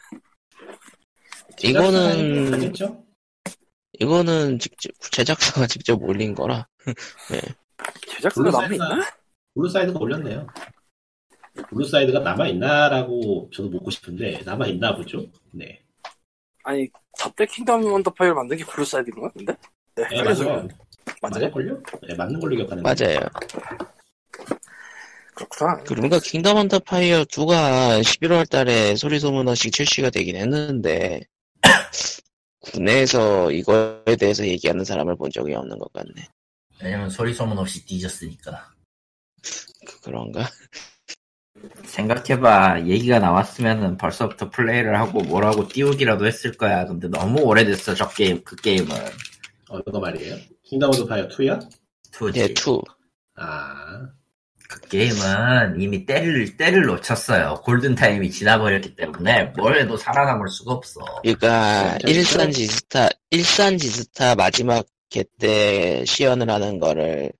이거는 하겠죠? 이거는 직접 제작사가 직접 올린 거라. 제작사가 남아 있나? 블루사이드가 올렸네요. 블루사이드가 남아 있나라고 저도 묻고 싶은데, 남아 있나 보죠? 네. 아니 저때 킹덤 언더 파이어를 만든 게 블루사이드인가? 근데? 네, 네, 맞아요. 맞아요? 맞을걸요? 네, 맞는 걸로 기억하는데. 맞아요. 그렇구나. 그러니까 킹덤 언더 파이어 2가 11월 달에 소리 소문 없이 출시가 되긴 했는데 국내에서 이거에 대해서 얘기하는 사람을 본 적이 없는 것 같네. 왜냐면 소리 소문 없이 뒤졌으니까. 그- 그런가? 생각해봐. 얘기가 나왔으면은 벌써부터 플레이를 하고 뭐라고 띄우기라도 했을 거야. 근데 너무 오래됐어, 저 게임, 그 게임은. 어느 거 말이에요? 킹덤 언더 파이어 2야? 투지. 예, 2. 아, 그 게임은 이미 때를, 때를 놓쳤어요. 골든 타임이 지나버렸기 때문에 뭘 해도 살아남을 수가 없어. 그러니까 일산 지스타 일산 지스타 마지막 개때 시연을 하는 거를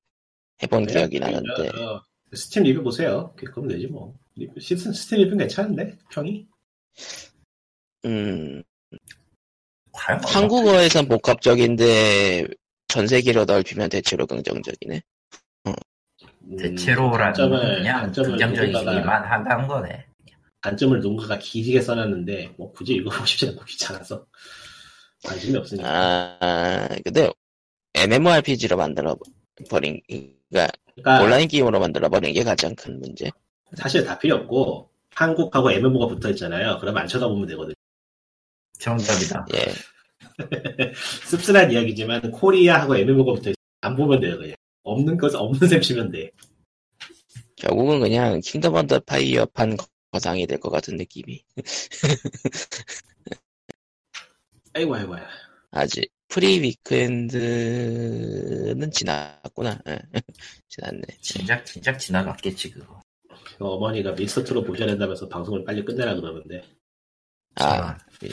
해본 게 기억이 나는데 어, 스팀 리뷰 보세요. 그럼 되지 뭐. 리뷰- 시- 스팀 리뷰 괜찮은데? 평이? 음 한국어에선 복합적인데 전 세계로 넓히면 대체로 긍정적이네. 음, 대체로라는 단점을- 건 그냥 단점을 긍정적이기만 한다는 거네. 단점을 누군가가 길게 써놨는데, 뭐 굳이 읽어보고 싶지 않고 귀찮아서. 관심이 없으니까. 아 근데 MMORPG로 만들어 버린 그러니까 그러니까 온라인 게임으로 만들어 버린 게 가장 큰 문제. 사실 다 필요 없고, 한국하고 MMO가 붙어 있잖아요. 그럼 안 쳐다보면 되거든요. 정답이다. 예. 씁쓸한 이야기지만, 코리아하고 MMO가 붙어 있어. 안 보면 돼요, 그냥. 없는 것, 없는 셈 치면 돼. 결국은 그냥 킹덤 언더 파이어판 거상이 될 것 같은 느낌이. 아이고, 아이고, 아이고. 아직 free weekend는 지났구나. 예. 지났네. 진작, 진작 지나갔겠지, 그거. 그 어머니가 미스터트로 보셔야 된다면서 방송을 빨리 끝내라 그러는데. 아, 예.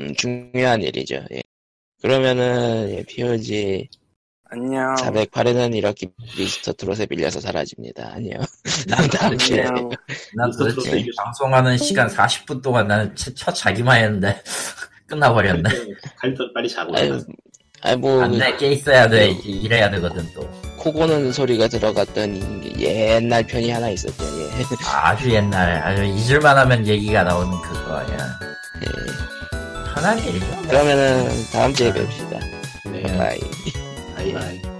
음, 중요한 일이죠. 예. 그러면은 예, POG 안녕. 408에는 이렇게 미스터 트롯에 밀려서 사라집니다. 안녕. 난 다음 주에. 난 미스터 도대체 트롯의 방송하는 시간 40분 동안 나는 첫, 첫 자기만 했는데 끝나버렸네. 갈때 빨리 자고. 아유, 아이 뭐 안돼 깨 있어야 돼 일해야 되거든 또 코고는 소리가 들어갔던 옛날 편이 하나 있었죠. 예. 아주 옛날 아주 잊을만 하면 얘기가 나오는 그거 아니야 예. 일이죠 뭐. 그러면은 다음 주에 뵙시다. 네. Bye. Bye bye.